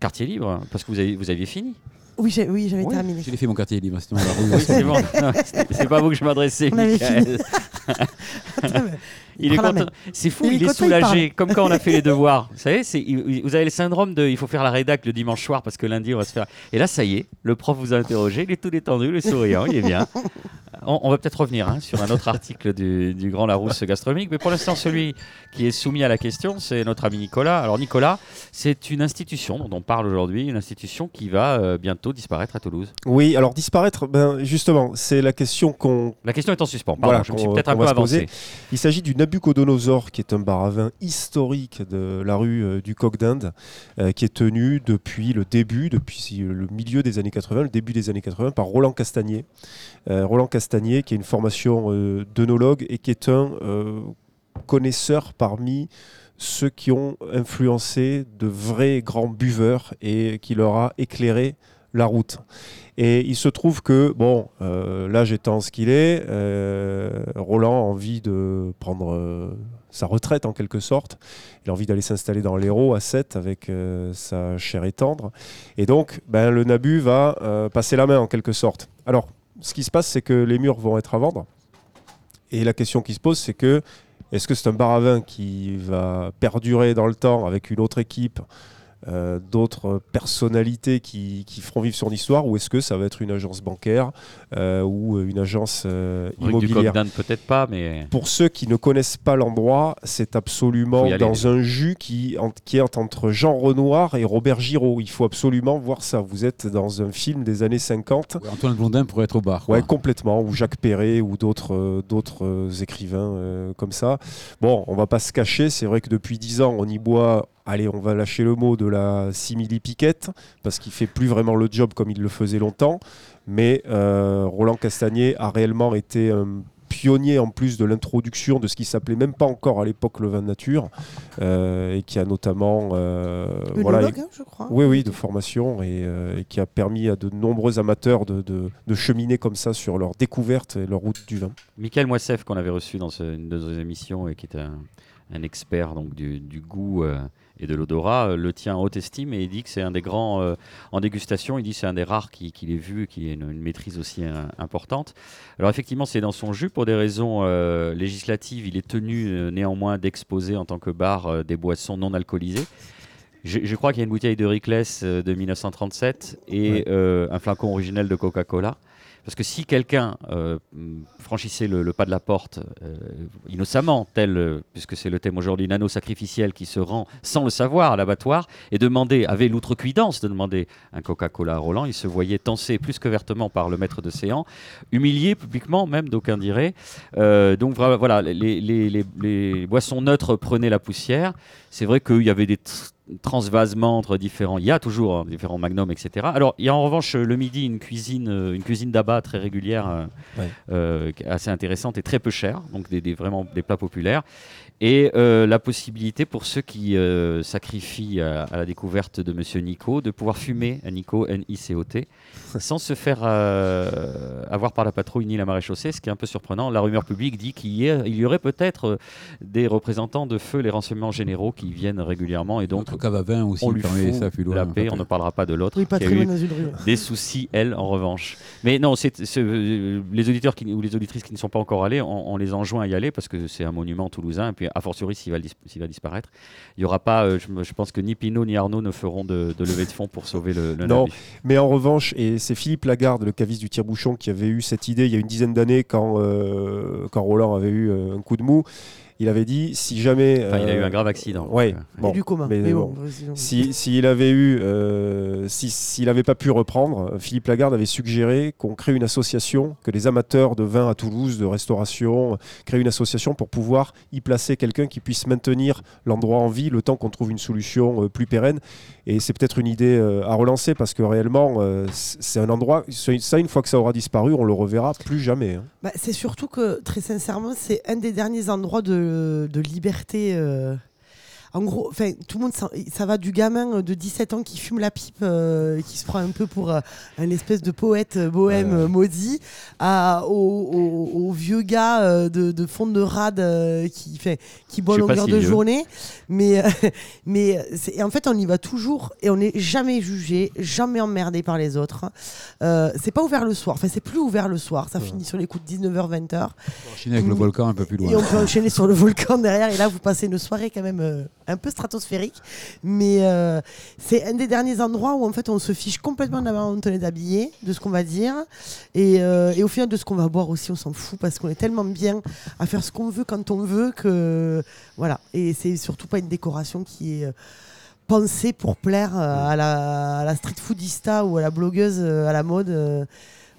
quartier libre parce que vous, avez, vous aviez fini. Oui, j'ai- oui j'avais Oui, terminé. J'ai fait mon quartier libre. sinon on va. Oui, c'est bon. Non, c'est- c'est pas à vous que je m'adressais, Michael. Il est content. C'est fou, Il est il est content, il soulagé, comme quand on a fait les devoirs. Vous savez, c'est- il- vous avez le syndrome de il faut faire la rédac le dimanche soir parce que lundi on va se faire. Et là, ça y est, le prof vous a interrogé, il est tout détendu, le souriant, il est bien. On, on va peut-être revenir hein, sur un autre article du, du Grand Larousse gastronomique, mais pour l'instant, celui qui est soumis à la question, c'est notre ami Nicolas. Alors, Nicolas, c'est une institution dont on parle aujourd'hui, une institution qui va euh, bientôt disparaître à Toulouse. Oui, alors disparaître, ben, justement, c'est la question qu'on La question est en suspens. Pardon, Voilà, je me suis peut-être un peu avancé. Il s'agit du Nabucodonosor, qui est un bar à vin historique de la rue euh, du Coq d'Inde, euh, qui est tenu depuis le début, depuis le milieu des années 80, le début des années 80, par Roland Castagnier. Euh, Roland Castagnier, qui a une formation d'œnologue et qui est un connaisseur parmi ceux qui ont influencé de vrais grands buveurs et qui leur a éclairé la route. Et il se trouve que, bon, euh, l'âge étant ce qu'il est, euh, Roland a envie de prendre euh, sa retraite en quelque sorte. Il a envie d'aller s'installer dans l'Hérault à 7 avec sa chère et tendre. Et donc, ben, le Nabu va passer la main en quelque sorte. Alors, ce qui se passe, c'est que les murs vont être à vendre. Et la question qui se pose, c'est que est-ce que c'est un bar à vin qui va perdurer dans le temps avec une autre équipe d'autres personnalités qui, qui feront vivre son histoire ou est-ce que ça va être une agence bancaire euh, ou une agence euh, Rue du immobilière? Peut-être pas, mais. pour ceux qui ne connaissent pas l'endroit, c'est absolument dans un jus qui, en- qui est entre Jean Renoir et Robert Giraud. Il faut absolument voir ça. Vous êtes dans un film des années 50. Ouais, Antoine Blondin pourrait être au bar. quoi. Ouais, complètement. Ou Jacques Perret ou d'autres euh, d'autres euh, écrivains euh, comme ça. Bon, on va pas se cacher. C'est vrai que depuis 10 ans, on y boit. Allez, on va lâcher le mot de la simili-piquette parce qu'il fait plus vraiment le job comme il le faisait longtemps. Mais euh, Roland Castagnier a réellement été un pionnier en plus de l'introduction de ce qui s'appelait même pas encore à l'époque le vin nature euh, et qui a notamment euh, voilà, hein, je crois. oui, oui, de formation et, euh, et qui a permis à de nombreux amateurs de, de- de cheminer comme ça sur leur découverte et leur route du vin. Michael Moissef, qu'on avait reçu dans ce- une de nos émissions et qui est un, un expert donc, du, du goût euh, et de l'odorat, euh, le tient en haute estime et il dit que c'est un des grands euh, en dégustation. Il dit que c'est un des rares qui, qui l'ait vu qui a une, une maîtrise aussi euh, importante. Alors, effectivement, c'est dans son jus. Pour des raisons législatives, il est tenu néanmoins d'exposer en tant que bar des boissons non alcoolisées. Je, je crois qu'il y a une bouteille de Rickless de 1937 et Ouais. euh, un flacon originel de Coca-Cola. Parce que si quelqu'un euh, franchissait le, pas de la porte euh, innocemment, tel, euh, puisque c'est le thème aujourd'hui, nano sacrificiel qui se rend sans le savoir à l'abattoir, et demandait, avait l'outrecuidance de demander un Coca-Cola à Roland, il se voyait tensé plus que vertement par le maître de séant, humilié publiquement même, d'aucuns diraient. Donc voilà, les- les boissons neutres prenaient la poussière. C'est vrai qu'il y avait des tr- transvasements entre différents. Il y a toujours hein, différents magnums, etc. Alors, il y a en revanche euh, le midi une cuisine, euh, une cuisine d'abat très régulière, euh, Ouais. euh, assez intéressante et très peu chère, donc des, des- vraiment des plats populaires. Et la possibilité pour ceux qui sacrifient à, à la découverte de Monsieur Nico de pouvoir fumer à Nico, N-I-C-O-T, sans se faire avoir par la patrouille ni la maréchaussée, ce qui est un peu surprenant. La rumeur publique dit qu'il y, y aurait peut-être des représentants de feu, les renseignements généraux, qui viennent régulièrement et donc cave à vin aussi on lui fout ça loin. la paix. On ne parlera pas de l'autre Oui, des soucis, elle, en revanche. Mais non, c'est, c'est, euh, les auditeurs qui, ou les auditrices qui ne sont pas encore allés, on, on les enjoint à y aller parce que c'est un monument toulousain. Et puis, a fortiori, s'il va, dis- s'il va disparaître, il y aura pas. euh, je, pense que ni Pinot ni Arnaud ne feront de, de levée de fonds pour sauver le, le Non. Mais en revanche, et c'est Philippe Lagarde, le caviste du tire-bouchon, qui avait eu cette idée il y a une dizaine d'années quand, euh, quand Roland avait eu euh, un coup de mou. Il avait dit si jamais. Enfin, il a eu euh, un grave accident. Ouais, euh, bon. Du coma. mais Mais, bon. bon, sinon- Si- S'il avait eu, euh, si- s'il n'avait pas pu reprendre, Philippe Lagarde avait suggéré qu'on crée une association, que les amateurs de vin à Toulouse, de restauration, créent une association pour pouvoir y placer quelqu'un qui puisse maintenir l'endroit en vie le temps qu'on trouve une solution euh, plus pérenne. Et c'est peut-être une idée euh, à relancer parce que réellement, euh, c'est un endroit, ça une fois que ça aura disparu, on le reverra plus jamais. hein. Bah, c'est surtout que, très sincèrement, c'est un des derniers endroits de, de liberté euh, en gros, enfin, tout le monde, ça va du gamin euh, de 17 ans qui fume la pipe, euh, qui se prend un peu pour euh, un espèce de poète euh, bohème euh, maudit, à, au, au- au vieux gars de, de fond de rade qui fait, qui boit longueur si de vieux. journée. Mais, mais c'est- et en fait, on y va toujours et on n'est jamais jugé, jamais emmerdé par les autres. Euh, c'est pas ouvert le soir, enfin, c'est plus ouvert le soir. Ça finit sur les coups de 19h-20h. Enchaîner avec le Mm. volcan un peu plus loin. Et on peut enchaîner sur le volcan derrière. Et là, vous passez une soirée quand même un peu stratosphérique. Mais euh, c'est un des derniers endroits où en fait on se fiche complètement de la manière dont on est habillé, de ce qu'on va dire. Et, euh, et au final, de ce qu'on va boire aussi, on s'en fout parce qu'on est tellement bien à faire ce qu'on veut quand on veut que. Voilà. Et c'est surtout pas une décoration qui est. euh, pensée pour plaire à la, street foodista ou à la blogueuse à la mode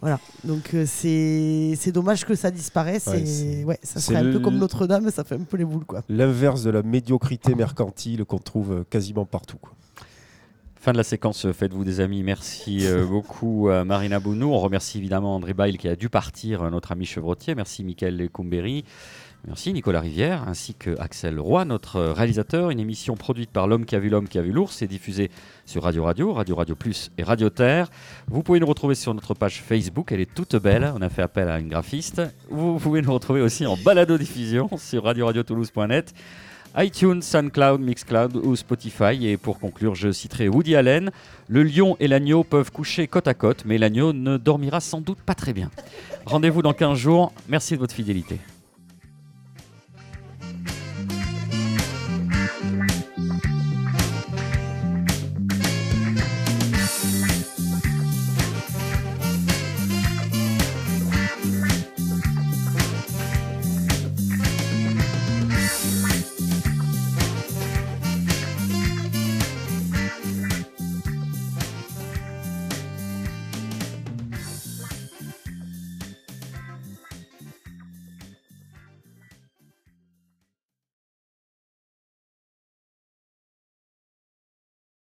voilà, donc euh, c'est c'est dommage que ça disparaisse. Ouais, et c'est- ouais, ça c'est serait un peu le- comme Notre-Dame, ça fait un peu les boules quoi. L'inverse de la médiocrité mercantile qu'on trouve euh, quasiment partout. quoi. Fin de la séquence euh, Faites-vous des amis. Merci euh, beaucoup à Marina Bounou. On remercie évidemment André Bail qui a dû partir, euh, notre ami chevrotier. Merci Mickaël Coumberry. Merci Nicolas Rivière, ainsi que Axel Roy, notre réalisateur. Une émission produite par l'homme qui a vu l'homme qui a vu l'ours et diffusée sur Radio Radio, Radio Radio Plus et Radio Terre. Vous pouvez nous retrouver sur notre page Facebook, elle est toute belle. On a fait appel à une graphiste. Vous pouvez nous retrouver aussi en balado-diffusion sur radio-radio-toulouse.net iTunes, SoundCloud, Mixcloud ou Spotify. Et pour conclure, je citerai Woody Allen. Le lion et l'agneau peuvent coucher côte à côte, mais l'agneau ne dormira sans doute pas très bien. Rendez-vous dans 15 jours. Merci de votre fidélité.